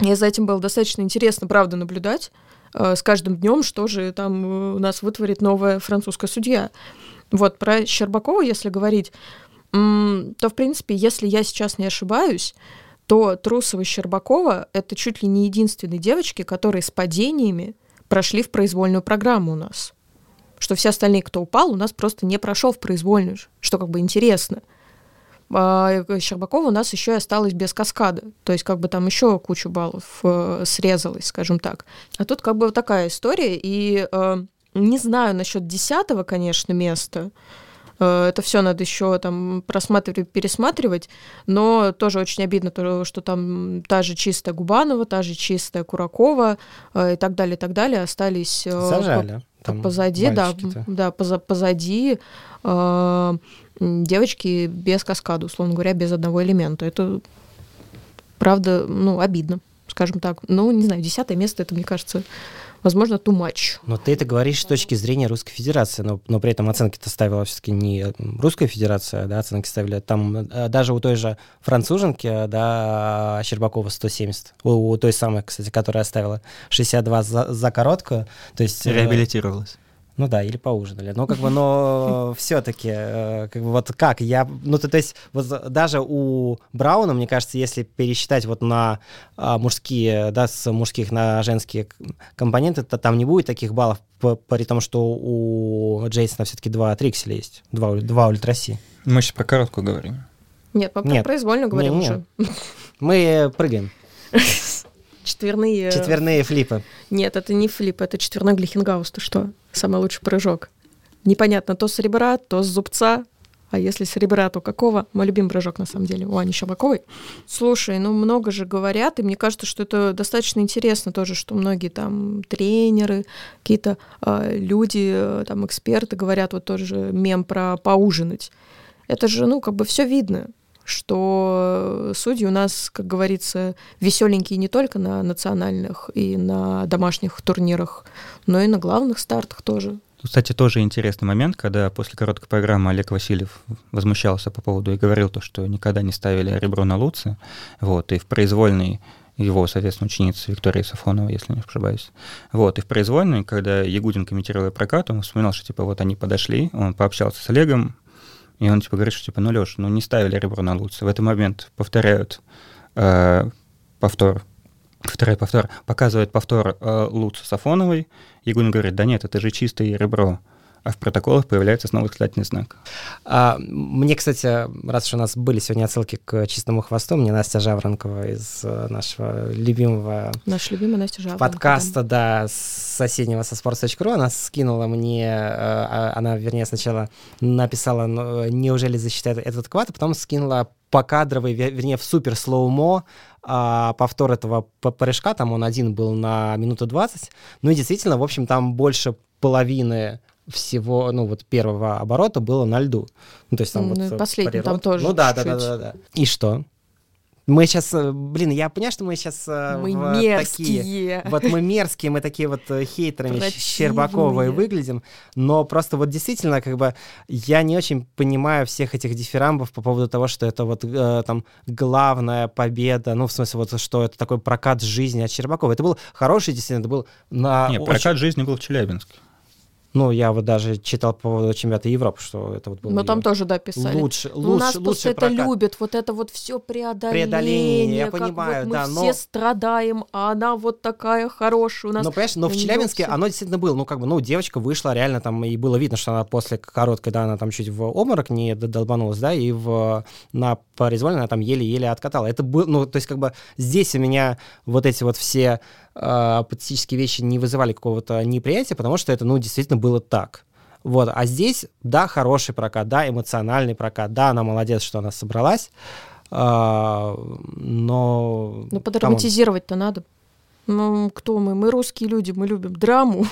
И за этим было достаточно интересно, правда, наблюдать э, с каждым днем, что же там э, у нас вытворит новая французская судья. Вот про Щербакова, если говорить, то, в принципе, если я сейчас не ошибаюсь, то Трусова и Щербакова — это чуть ли не единственные девочки, которые с падениями прошли в произвольную программу у нас. Что все остальные, кто упал, у нас просто не прошел в произвольную, что как бы интересно. А Щербакова у нас еще и осталась без каскада. То есть как бы там еще кучу баллов э, срезалась, скажем так. А тут как бы вот такая история. И э, не знаю насчет десятого, конечно, места. Э, это все надо еще там просматривать, пересматривать, но тоже очень обидно, то, что там та же чистая Губанова, та же чистая Куракова э, и так далее, и так далее остались э, Зажали. По, позади, да, да, поза, позади э, девочки без каскада, условно говоря, без одного элемента. Это правда, ну, обидно, скажем так. Ну, не знаю, десятое место, это, мне кажется, возможно, too much. Но ты это говоришь с точки зрения Русской Федерации, но, но при этом оценки-то ставила все-таки не Русская Федерация, да, оценки ставили там э, даже у той же француженки, да, Щербакова 170, у, у той самой, кстати, которая оставила 62 за, за короткую, то есть... Э, Реабилитировалась. Ну да, или поужинали. Но как бы, но все-таки, э, как бы вот как я, ну то, то есть вот даже у Брауна, мне кажется, если пересчитать вот на а, мужские, да, с мужских на женские компоненты, то там не будет таких баллов, при том, что у Джейсона все-таки два трикселя есть, два, два ультраси. Мы сейчас про короткую говорим. Нет, мы про произвольно говорим нет, уже. Нет. Мы прыгаем. Четверные... Четверные флипы. Нет, это не флип, это четверной Глихенгаус. Ты что? Самый лучший прыжок. Непонятно, то с ребра, то с зубца. А если с ребра, то какого? Мой любимый прыжок, на самом деле, у Ани Щербаковой. Слушай, ну много же говорят, и мне кажется, что это достаточно интересно тоже, что многие там тренеры, какие-то э, люди, э, там эксперты говорят, вот тоже мем про поужинать. Это же, ну, как бы все видно что судьи у нас, как говорится, веселенькие не только на национальных и на домашних турнирах, но и на главных стартах тоже. Кстати, тоже интересный момент, когда после короткой программы Олег Васильев возмущался по поводу и говорил то, что никогда не ставили ребро на Луце, вот, и в произвольной его, соответственно, ученица Виктория Сафонова, если не ошибаюсь. Вот, и в произвольной, когда Ягудин комментировал прокат, он вспоминал, что, типа, вот они подошли, он пообщался с Олегом, и он типа говорит, что типа, ну, Леш, ну не ставили ребро на Луце. В этот момент повторяют э, повтор, повторяют повтор, показывает повтор э, Луца Сафоновой. Ягун говорит, да нет, это же чистое ребро а в протоколах появляется снова восклицательный знак. А, мне, кстати, раз уж у нас были сегодня отсылки к «Чистому хвосту», мне Настя Жаворонкова из э, нашего любимого... Наш любимый Настя Жаворонкова. Подкаста, да, с соседнего со sports.ru, она скинула мне, э, а, она, вернее, сначала написала, ну, неужели засчитает этот квад, а потом скинула покадровый, вернее, в супер слоумо а, повтор этого прыжка, там он один был на минуту 20, ну и действительно, в общем, там больше половины всего, ну, вот первого оборота было на льду. Ну, то есть там ну, вот... Последний там тоже Ну, да, да, да, да, да. И что? Мы сейчас, э, блин, я понимаю, что мы сейчас э, мы в мерзкие. такие, вот мы мерзкие, мы такие вот э, хейтерами Щербаковой выглядим, но просто вот действительно, как бы, я не очень понимаю всех этих дифирамбов по поводу того, что это вот э, там главная победа, ну, в смысле, вот что это такой прокат жизни от Щербакова. Это был хороший, действительно, это был на... Не, очень... прокат жизни был в Челябинске. Ну, я вот даже читал по поводу чемпионата Европы, что это вот было... Но там тоже, да, писали. Лучше, лучше, У нас лучше это любят, вот это вот все преодоление. Преодоление, я понимаю, вот да, мы но... все страдаем, а она вот такая хорошая у нас. Ну, понимаешь, но в Челябинске оно действительно было, ну, как бы, ну, девочка вышла реально там, и было видно, что она после короткой, да, она там чуть в обморок не долбанулась, да, и в, на произвольно она там еле-еле откатала. Это было, ну, то есть как бы здесь у меня вот эти вот все патетические вещи не вызывали какого-то неприятия, потому что это, ну, действительно было так. Вот, а здесь, да, хороший прокат, да, эмоциональный прокат, да, она молодец, что она собралась, э, но... Ну, подраматизировать-то надо. Ну, кто мы? Мы русские люди, мы любим драму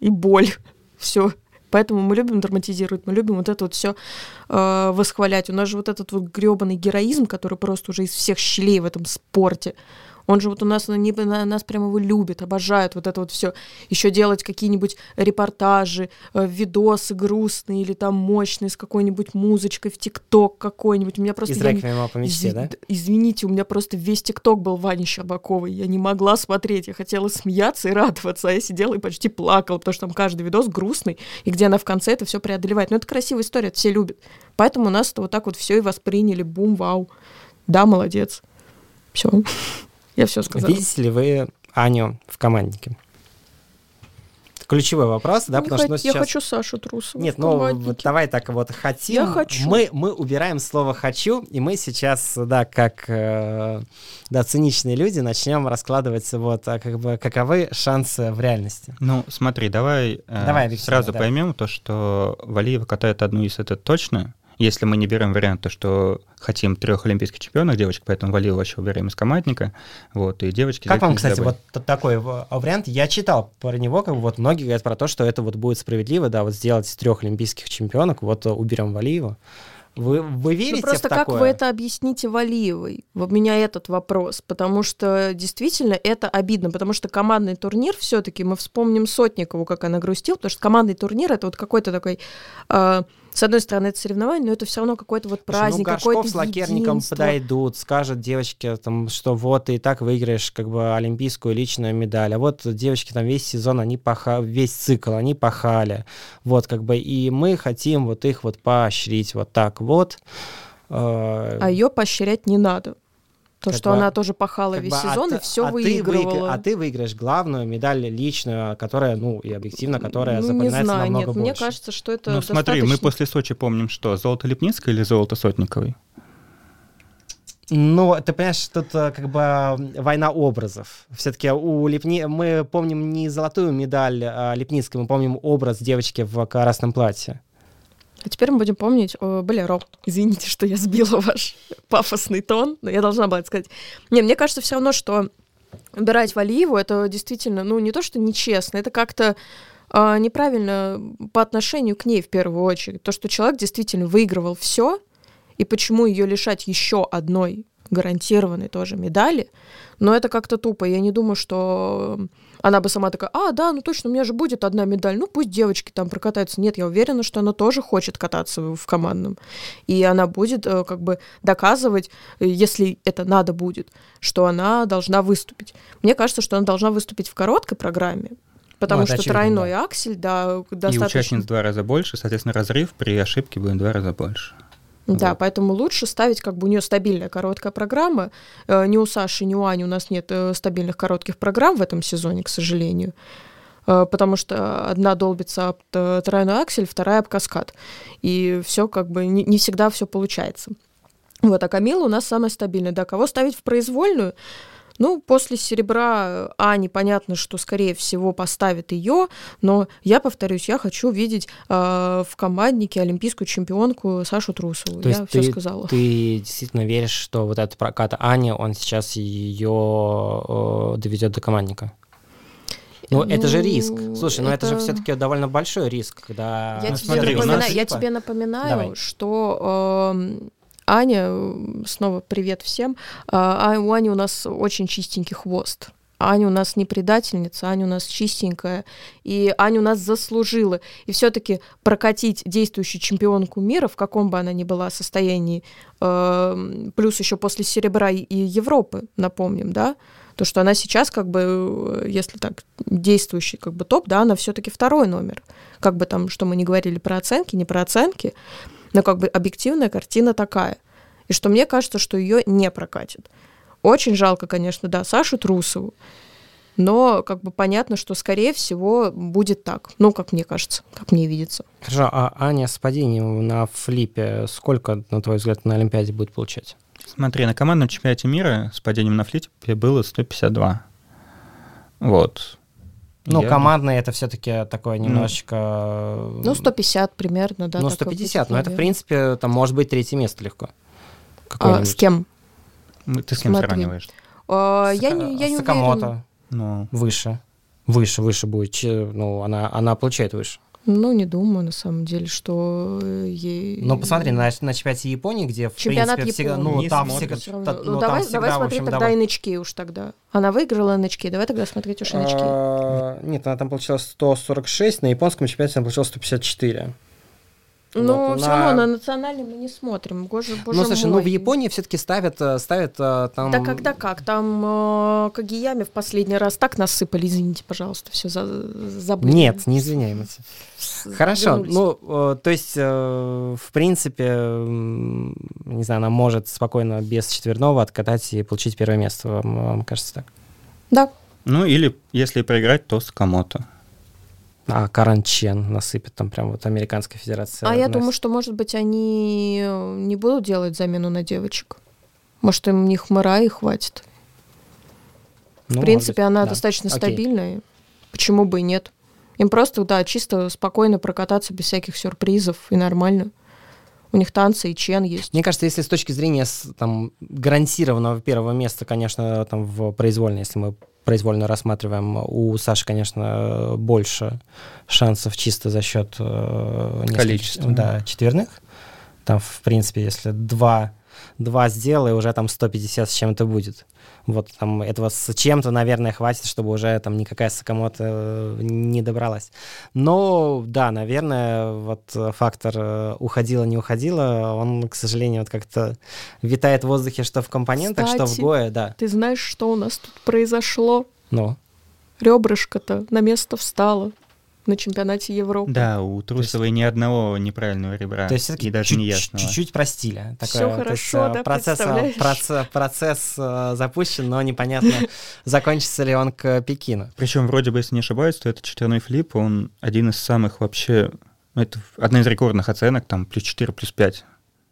и боль. Все. Поэтому мы любим драматизировать, мы любим вот это вот все э, восхвалять. У нас же вот этот вот гребаный героизм, который просто уже из всех щелей в этом спорте, Он же вот у нас, они, на, нас прямо его любят, обожают вот это вот все. Еще делать какие-нибудь репортажи, э, видосы грустные или там мощные с какой-нибудь музычкой в ТикТок какой-нибудь. У меня просто... Из реквиема по мечте, Изв... да? Извините, у меня просто весь ТикТок был Вани Щербаковой. Я не могла смотреть, я хотела смеяться и радоваться, а я сидела и почти плакала, потому что там каждый видос грустный, и где она в конце это все преодолевает. Но это красивая история, это все любят. Поэтому у нас это вот так вот все и восприняли. Бум, вау. Да, молодец. Все. Я все сказала. Видите ли вы Аню в команднике? ключевой вопрос, да, не потому хот... что сейчас... Я хочу Сашу Трусову Нет, ну вот давай так вот хотим. Я хочу. Мы, мы убираем слово «хочу», и мы сейчас, да, как э, да, циничные люди, начнем раскладывать вот а, как бы каковы шансы в реальности. Ну, смотри, давай, э, давай сразу да. поймем то, что Валиева катает одну из это точно, если мы не берем вариант, то, что хотим трех олимпийских чемпионов девочек, поэтому Валил вообще убираем из командника. Вот, и девочки... Как вам, кстати, вот такой вариант? Я читал про него, как бы вот многие говорят про то, что это вот будет справедливо, да, вот сделать трех олимпийских чемпионок, вот уберем Валиева. Вы, вы верите ну, просто в такое? как вы это объясните Валиевой? У меня этот вопрос, потому что действительно это обидно, потому что командный турнир все-таки мы вспомним Сотникову, как она грустила, потому что командный турнир это вот какой-то такой э, с одной стороны, это соревнование, но это все равно какой-то вот праздник, ну, какой-то с лакерником единство. подойдут, скажут девочке, там, что вот ты и так выиграешь как бы олимпийскую личную медаль, а вот девочки там весь сезон, они пахали, весь цикл, они пахали, вот как бы, и мы хотим вот их вот поощрить вот так вот. Э, а ее поощрять не надо. То, как что бы, она тоже пахала весь бы, сезон а, и все а выигрывала. Ты выигр... А ты выиграешь главную медаль личную, которая, ну, и объективно, которая ну, запоминается не знаю, намного нет, больше. Мне кажется, что это Ну, достаточно... смотри, мы после Сочи помним что? Золото Лепницкой или золото Сотниковой? Ну, ты понимаешь, тут э, как бы война образов. Все-таки у Лепни... мы помним не золотую медаль а Лепницкой, мы помним образ девочки в красном платье. А теперь мы будем помнить о Болеро. Извините, что я сбила ваш пафосный тон, но я должна была это сказать. Не, мне кажется все равно, что убирать Валиеву, это действительно, ну, не то, что нечестно, это как-то а, неправильно по отношению к ней в первую очередь. То, что человек действительно выигрывал все, и почему ее лишать еще одной гарантированной тоже медали, но это как-то тупо. Я не думаю, что она бы сама такая, а, да, ну точно, у меня же будет одна медаль, ну пусть девочки там прокатаются. Нет, я уверена, что она тоже хочет кататься в командном. И она будет э, как бы доказывать, э, если это надо будет, что она должна выступить. Мне кажется, что она должна выступить в короткой программе, Потому ну, что очевидно, тройной да. аксель, да, достаточно... И участниц в два раза больше, соответственно, разрыв при ошибке будет в два раза больше. Да, вот. поэтому лучше ставить, как бы у нее стабильная короткая программа. Э, ни у Саши, ни у Ани у нас нет э, стабильных коротких программ в этом сезоне, к сожалению. Э, потому что одна долбится об тройной аксель, вторая об каскад. И все как бы не, не всегда все получается. Вот, а Камила у нас самая стабильная. Да, кого ставить в произвольную? Ну, после серебра Ани понятно, что, скорее всего, поставят ее, но я повторюсь, я хочу видеть э, в команднике олимпийскую чемпионку Сашу Трусову. То я все сказала. Ты действительно веришь, что вот этот прокат Ани, он сейчас ее э, доведет до командника? Ну, ну, это же риск. Слушай, это... ну это же все-таки довольно большой риск, когда... Я, ну, тебе, смотри, напоминаю, нас... я тебе напоминаю, Давай. что э, Аня, снова привет всем. А, а у Ани у нас очень чистенький хвост. Аня у нас не предательница, Аня у нас чистенькая, и Аня у нас заслужила. И все-таки прокатить действующую чемпионку мира, в каком бы она ни была состоянии, э, плюс еще после серебра и Европы, напомним, да, то, что она сейчас, как бы, если так, действующий как бы топ, да, она все-таки второй номер. Как бы там, что мы не говорили про оценки, не про оценки, но как бы объективная картина такая. И что мне кажется, что ее не прокатит. Очень жалко, конечно, да, Сашу Трусову, но как бы понятно, что, скорее всего, будет так. Ну, как мне кажется, как мне видится. Хорошо, а Аня с падением на флипе сколько, на твой взгляд, на Олимпиаде будет получать? Смотри, на командном чемпионате мира с падением на флипе было 152. Вот. Ну, я... командный это все-таки такое немножечко... Ну, 150 примерно, да. Ну, 150, но это, в принципе, там может быть третье место легко. А, с кем? Ты с кем Смотри. сравниваешь? А, я не, я не Сакамото. Ну. Выше. Выше, выше будет. Ну, она, она получает выше. Ну, не думаю, на самом деле, что э, ей... Ну, посмотри, на, на чемпионате Японии, где, в Чемпионат принципе, всегда, Японии. ну, Не там смотришь. всегда, та- равно. ну, Ну, там давай, всегда, давай в смотреть общем, тогда довольно- NHK уж тогда. Она выиграла NHK, давай тогда смотреть уж NHK. А, Нет, она там получила 146, на японском чемпионате она получила 154. Ну, вот, все на- равно на национальный мы не смотрим. Боже, боже Ну, слушай, ну мой. в Японии все-таки ставят, э, ставят э, там... Да когда как? Там э, Кагиями в последний раз так насыпали, извините, пожалуйста, все за, забыли. Нет, не извиняемся. С- Хорошо, вернулись. ну, э, то есть, э, в принципе, м, не знаю, она может спокойно без четверного откатать и получить первое место, вам, вам кажется так? Да, Ну, или если проиграть, то Скамото. А Каран Чен насыпет там прям вот американская федерация. а я думаю, что, может быть, они не будут делать замену на девочек. Может, им не хмыра и хватит. Ну, В принципе, быть, она да. достаточно Окей. стабильная. Почему бы и нет? Им просто, да, чисто спокойно прокататься без всяких сюрпризов, и нормально. У них танцы и чен есть. Мне кажется, если с точки зрения там, гарантированного первого места, конечно, там в произвольной, если мы произвольно рассматриваем, у Саши, конечно, больше шансов чисто за счет э, Количества. Да, четверных. Там, в принципе, если два, два сделай, уже там 150 с чем-то будет. Вот там этого с чем-то, наверное, хватит, чтобы уже там никакая Сакамото э, не добралась. Но, да, наверное, вот фактор э, уходила, не уходила, он, к сожалению, вот как-то витает в воздухе, что в компонентах, что в Кстати. ГОЭ, да. Ты знаешь, что у нас тут произошло? Ну, Ребрышко-то на место встало на чемпионате Европы. Да, у Трусовой ни одного неправильного ребра. то есть все-таки даже не ясного. чуть-чуть простили. Такое, есть, хорошо, э, да, процесс, э, представляешь? проце- процесс э, запущен, но непонятно, закончится ли он к Пекину. Причем, вроде бы, если не ошибаюсь, то этот четверной флип, он один из самых вообще... ну, Это одна из рекордных оценок, там плюс 4, плюс 5.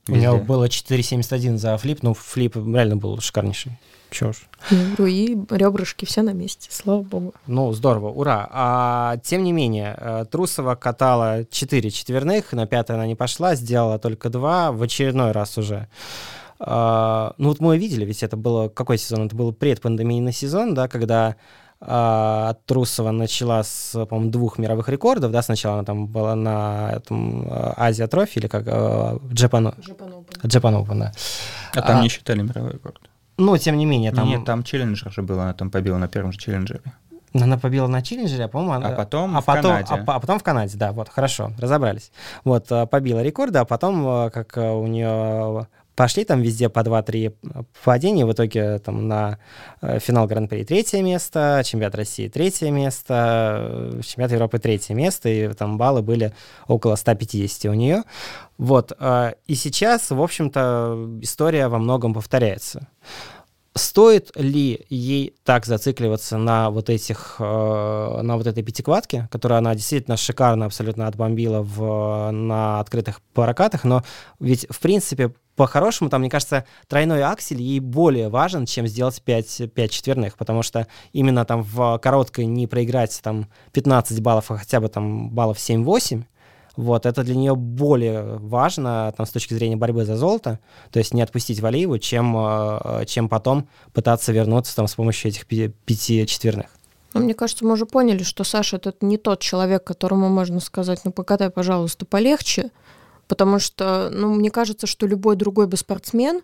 У него было 4,71 за флип, ну, флип реально был шикарнейший. Чё уж. Я говорю, И ребрышки все на месте, слава богу. Ну, здорово, ура. А, тем не менее, э, Трусова катала 4 четверных, на пятое она не пошла, сделала только 2 в очередной раз уже. А, ну, вот мы видели, ведь это было, какой сезон? Это был предпандемийный сезон, да, когда а, Трусова начала с, по-моему, двух мировых рекордов, да, сначала она там была на этом э, Азия Трофи или как э, Japan, Japan Open, да. А там а- не считали мировой рекорд. Ну, тем не менее, там... Нет, там челленджер же был, она там побила на первом же челленджере. Она побила на челленджере, а по-моему, она... А потом а в потом, Канаде. А, а потом в Канаде, да, вот, хорошо, разобрались. Вот, побила рекорды, а потом, как у нее пошли там везде по 2-3 падения, в итоге там на э, финал Гран-при третье место, чемпионат России третье место, э, чемпионат Европы третье место, и там баллы были около 150 у нее. Вот, э, и сейчас, в общем-то, история во многом повторяется. Стоит ли ей так зацикливаться на вот этих, на вот этой пятиквадке, которую она действительно шикарно абсолютно отбомбила в, на открытых прокатах, но ведь, в принципе, по-хорошему, там, мне кажется, тройной аксель ей более важен, чем сделать 5, 5 четверных, потому что именно там в короткой не проиграть там 15 баллов, а хотя бы там баллов 7-8, вот, это для нее более важно там, с точки зрения борьбы за золото, то есть не отпустить Валиеву, чем, э, чем потом пытаться вернуться там, с помощью этих пяти, четверных. Ну, мне кажется, мы уже поняли, что Саша это не тот человек, которому можно сказать, ну, покатай, пожалуйста, полегче, потому что, ну, мне кажется, что любой другой бы спортсмен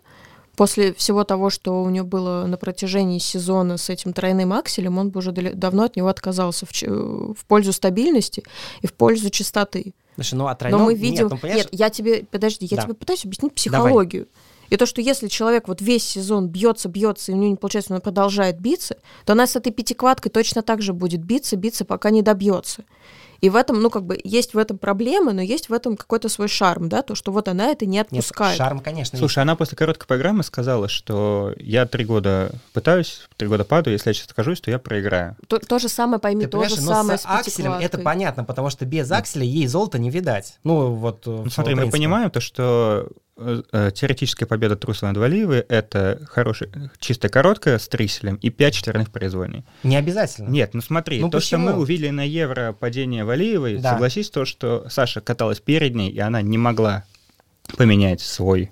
после всего того, что у него было на протяжении сезона с этим тройным акселем, он бы уже давно от него отказался в, в пользу стабильности и в пользу чистоты. Слушай, ну, а Но тройном... мы Нет, видим... ну, Нет, я тебе... Подожди, я Да. тебе пытаюсь объяснить психологию. И то, что если человек вот весь сезон бьется, бьется, и у него не получается, но он продолжает биться, то она с этой пятиквадкой точно так же будет биться, биться, пока не добьется. И в этом, ну, как бы, есть в этом проблемы, но есть в этом какой-то свой шарм, да, то, что вот она это не нет, отпускает. шарм, конечно, есть. Слушай, она после короткой программы сказала, что я три года пытаюсь, три года падаю, если я сейчас откажусь, то я проиграю. То, то же самое, пойми, Ты то же самое с с акселем это понятно, потому что без акселя ей золото не видать. Ну, вот... Ну, смотри, мы понимаем то, что э, э, теоретическая победа Трусова над Валиевой — это хорошая, чисто короткая с триселем и 5 четверных произвольной. Не обязательно. Нет, ну смотри, Ну то, что почему? мы увидели на Евро падение Валиевой, Да. согласись, то, что Саша каталась перед ней, и она не могла поменять свой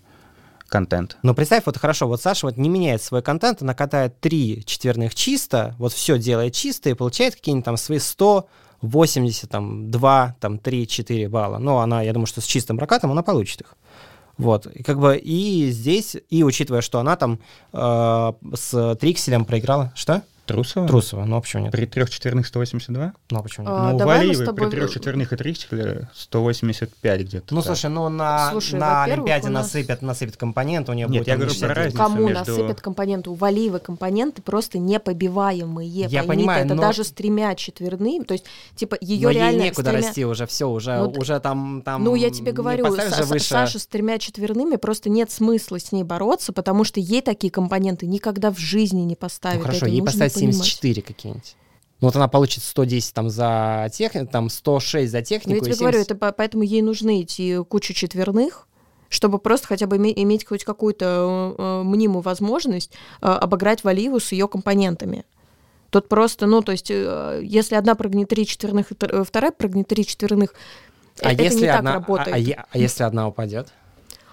контент. Но представь, вот хорошо, вот Саша вот не меняет свой контент, она катает три четверных чисто, вот все делает чисто и получает какие-нибудь там свои 100 80, там, 2, там, 3, 4 балла. Но она, я думаю, что с чистым прокатом она получит их. Вот, и как бы и здесь, и учитывая, что она там э, с Трикселем проиграла, что? Трусова? Трусова, ну а почему нет? При трех четверных 182? Ну а почему нет? А, ну, с Валиевой тобой- при трех четверных и трикселе 185 где-то. Ну, так. слушай, ну на, Слушай, на Олимпиаде у нас- насыпят, насыпят компонент, у нее Нет, будет... я говорю про разницу Кому между- насыпят компоненты? У Валиевой компоненты просто непобиваемые. Я пойми ты, понимаю, это но- даже с тремя четверными. То есть, типа, ее Но реально ей некуда тремя- расти уже, все, уже, Ну, уже там, там... Ну, я тебе говорю, Са- выше... Саша с тремя четверными просто нет смысла с ней бороться, потому что ей такие компоненты никогда в жизни не поставят. Ну, хорошо, ей поставить. 74 какие-нибудь. Ну, вот она получит 110 там за технику, там 106 за Ну, я технику. тебе и говорю, 70 это по- поэтому ей нужны эти кучу четверных, чтобы просто хотя бы име- иметь хоть какую-то э, э, мнимую возможность э, обыграть Валиеву с ее компонентами. Тут просто, ну, то есть, э, если одна прыгнет три четверных, э, вторая прыгнет три четверных, А э, это если не так одна, а- работает. А, е- а если одна упадет?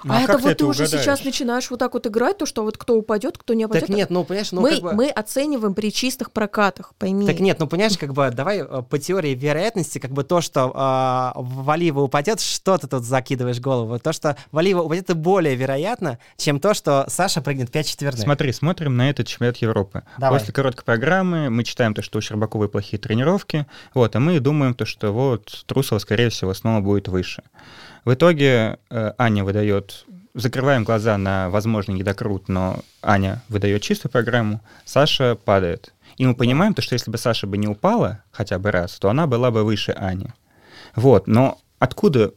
Ну, а это как вот ты уже угадаешь? сейчас начинаешь вот так вот играть, то что вот кто упадет, кто не упадет. Так нет, ну, понимаешь, ну, мы, как бы... мы оцениваем при чистых прокатах, пойми. Так нет, ну понимаешь, как бы давай э, по теории вероятности, как бы то, что э, Валиева упадет, что ты тут закидываешь голову? То, что Валиева упадет, это более вероятно, чем то, что Саша прыгнет 5 четверных. Смотри, смотрим на этот чемпионат Европы. Давай. После короткой программы мы читаем то, что у Щербаковой плохие тренировки, вот, а мы думаем то, что вот Трусова, скорее всего, снова будет выше. В итоге э, Аня выдает, закрываем глаза на возможный недокрут, но Аня выдает чистую программу, Саша падает. И мы понимаем то, что если бы Саша бы не упала хотя бы раз, то она была бы выше Ани. Вот, но откуда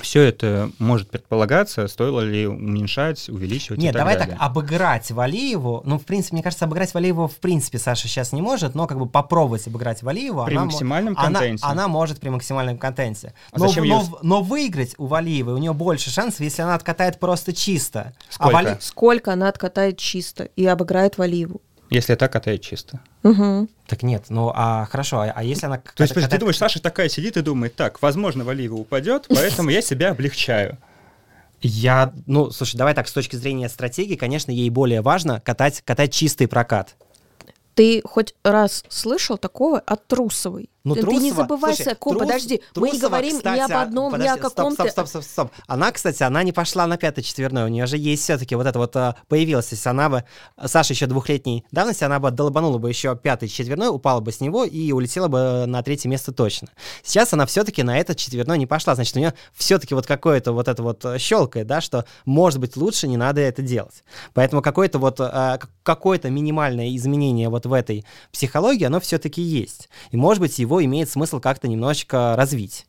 все это может предполагаться, стоило ли уменьшать, увеличивать и Нет, так давай далее. так, обыграть Валиеву. Ну, в принципе, мне кажется, обыграть Валиеву в принципе Саша сейчас не может, но как бы попробовать обыграть Валиеву. При она мо- максимальном она- контенте. Она, может при максимальном контенте. А но, зачем но, её- но выиграть у Валиевой у нее больше шансов, если она откатает просто чисто. Сколько? А Вали- Сколько она откатает чисто и обыграет Валиеву. Если так, катает чисто. Угу. Так нет, ну а хорошо, а, а если она... То есть, подожди, ты катает- думаешь, Саша такая сидит и думает, так, возможно, Валиева упадет, поэтому я себя облегчаю. Я, ну, слушай, давай так, с точки зрения стратегии, конечно, ей более важно катать, катать чистый прокат. Ты хоть раз слышал такого от Трусовой? Ну, ты, ты не Трусова- забывай, слушай, Ко, Трус- подожди, мы не Трусова, говорим кстати, ни об одном, ни подожди, о каком-то... Стоп, стоп, стоп, стоп, стоп. Она, кстати, она не пошла на пятый четверной, у нее же есть все-таки вот это вот а, появилось, если она бы, Саша еще двухлетней давности, она бы долбанула бы еще пятый четверной, упала бы с него и улетела бы на третье место точно. Сейчас она все-таки на этот четверной не пошла, значит, у нее все-таки вот какое-то вот это вот э, щелкает, да, что, может быть, лучше не надо это делать. Поэтому какое-то вот, а, какое-то минимальное изменение вот в этой психологии, оно все-таки есть. И, может быть, его имеет смысл как-то немножечко развить.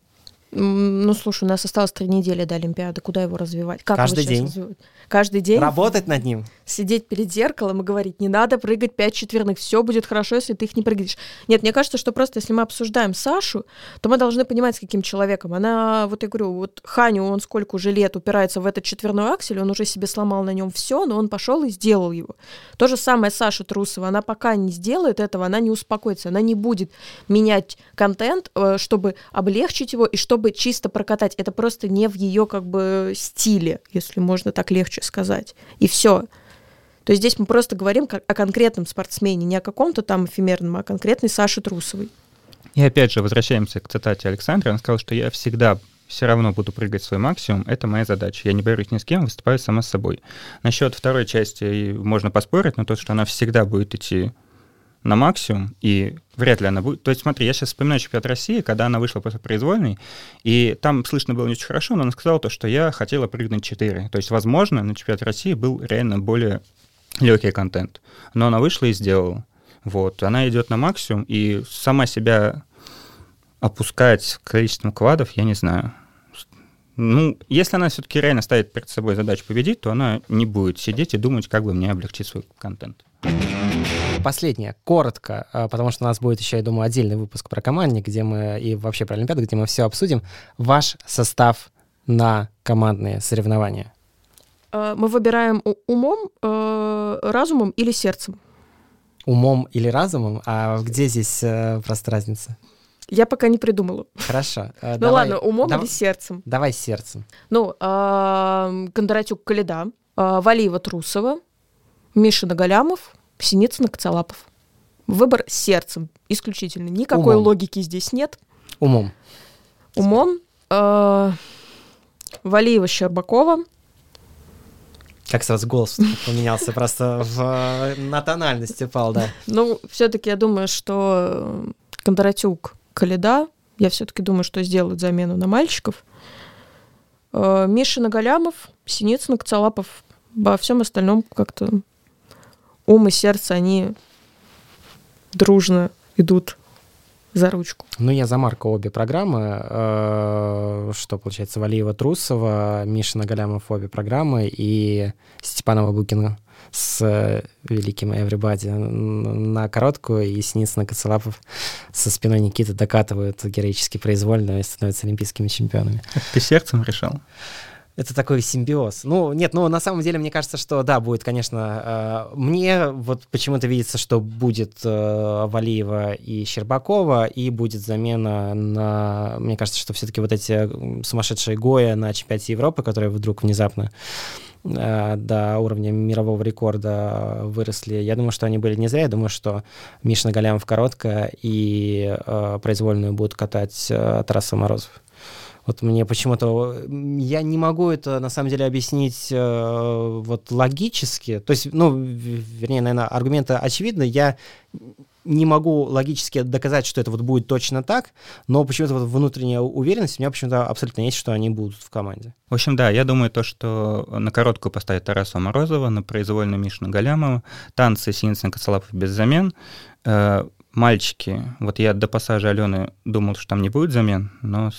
Ну, слушай, у нас осталось три недели до Олимпиады. Куда его развивать? Как Каждый день. развивать? Каждый день? Работать над ним. Сидеть перед зеркалом и говорить, не надо прыгать пять четверных, все будет хорошо, если ты их не прыгаешь. Нет, мне кажется, что просто если мы обсуждаем Сашу, то мы должны понимать, с каким человеком. Она, вот я говорю, вот Ханю, он сколько уже лет упирается в этот четверной аксель, он уже себе сломал на нем все, но он пошел и сделал его. То же самое Саша Трусова, она пока не сделает этого, она не успокоится, она не будет менять контент, э, чтобы облегчить его и чтобы чисто прокатать. Это просто не в ее как бы стиле, если можно так легче сказать. И все. То есть здесь мы просто говорим о конкретном спортсмене, не о каком-то там эфемерном, а о конкретной Саше Трусовой. И опять же, возвращаемся к цитате Александра. Он сказал, что я всегда все равно буду прыгать свой максимум, это моя задача. Я не борюсь ни с кем, выступаю сама с собой. Насчет второй части можно поспорить, но то, что она всегда будет идти на максимум, и вряд ли она будет... То есть смотри, я сейчас вспоминаю чемпионат России, когда она вышла после произвольной, и там слышно было не очень хорошо, но она сказала то, что я хотела прыгнуть 4. То есть, возможно, на чемпионате России был реально более легкий контент. Но она вышла и сделала. Вот, она идет на максимум, и сама себя опускать количеством квадов, я не знаю. Ну, если она все-таки реально ставит перед собой задачу победить, то она не будет сидеть и думать, как бы мне облегчить свой контент. Последнее, коротко, а, потому что у нас будет еще, я думаю, отдельный выпуск про командник, где мы и вообще про Олимпиаду, где мы все обсудим. Ваш состав на командные соревнования. Э, Мы выбираем умом, э, разумом или сердцем. Умом или разумом? А где здесь э, просто разница? Я пока не придумала. Хорошо. э, Ну давай- ладно, умом дав- или сердцем. Давай сердцем. Ну, э, Кондратюк Каледа, э, Валиева Трусова, Миша Нагалямов, Синицын Коцалапов. Выбор сердцем исключительно. Никакой Умом. логики здесь нет. Умом. Умом. Э, Валиева Щербакова. Как сразу голос поменялся, просто в, на тональность упал, да. Ну, все-таки я думаю, что Кондратюк, Каледа, я все-таки думаю, что сделают замену на мальчиков. Э, Миша Нагалямов, Синицын, Коцалапов. Во всем остальном как-то ум и сердце, они дружно идут за ручку. Ну, я за Марка обе программы. Э, что, получается, Валиева Трусова, Миша Нагалямов обе программы и Степанова Букина с э, великим Everybody на короткую, и Синицын Коцелапов со спиной Никиты докатывают героически произвольно и становятся олимпийскими чемпионами. ты сердцем решал? Это такой симбиоз. Ну, нет, ну, на самом деле, мне кажется, что, да, будет, конечно, э, мне вот почему-то видится, что будет э, Валиева и Щербакова, и будет замена на... Мне кажется, что все-таки вот эти сумасшедшие Гоя на чемпионате Европы, которые вдруг внезапно э, до уровня мирового рекорда выросли. Я думаю, что они были не зря. Я думаю, что Мишна Галямов короткая и э, произвольную будут катать э, Тараса Морозов. Вот мне почему-то... Я не могу это, на самом деле, объяснить э, вот логически. То есть, ну, вернее, наверное, аргументы очевидны. Я не могу логически доказать, что это вот будет точно так, но почему-то вот внутренняя уверенность у меня почему-то абсолютно есть, что они будут в команде. В общем, да, я думаю то, что на короткую поставить Тараса Морозова, на произвольную Мишну Галямова, танцы Синицын Коцелапов без замен, э, мальчики, вот я до пассажа Алены думал, что там не будет замен, но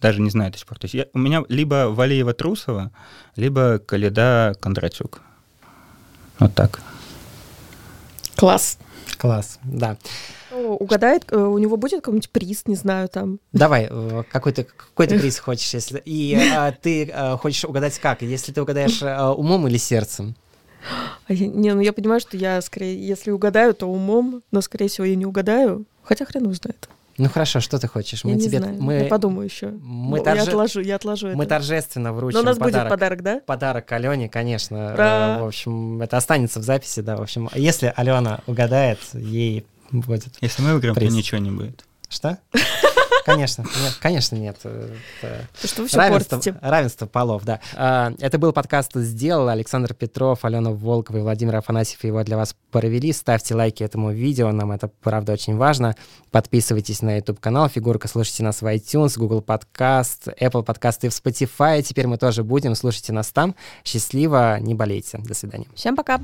даже не знаю до сих пор. То есть я, у меня либо Валеева Трусова, либо Каледа Кондратюк. Вот так. Класс. Класс, да. Угадает, э, у него будет какой-нибудь приз, не знаю, там. Давай, э, какой ты какой ты приз хочешь, если и а, ты а, хочешь угадать как, если ты угадаешь а, умом или сердцем? А не, ну я понимаю, что я скорее, если угадаю, то умом, но скорее всего я не угадаю, хотя хрен узнает. Ну хорошо, что ты хочешь? Мы я тебе, не знаю. Мы, я подумаю еще. Мы торже... Я отложу, я отложу Мы это. торжественно вручим Но у нас подарок. будет подарок, да? Подарок Алене, конечно. Ура! В общем, это останется в записи, да. В общем, если Алена угадает, ей будет Если мы выиграем, приз. то ничего не будет. Что? Конечно, нет, конечно, нет. Это что вы все равенство, портите. равенство полов, да. А, это был подкаст «Сделал». Александр Петров, Алена Волкова и Владимир Афанасьев его для вас провели. Ставьте лайки этому видео, нам это, правда, очень важно. Подписывайтесь на YouTube-канал «Фигурка», слушайте нас в iTunes, Google Podcast, Apple Podcast и в Spotify. Теперь мы тоже будем. Слушайте нас там. Счастливо, не болейте. До свидания. Всем пока.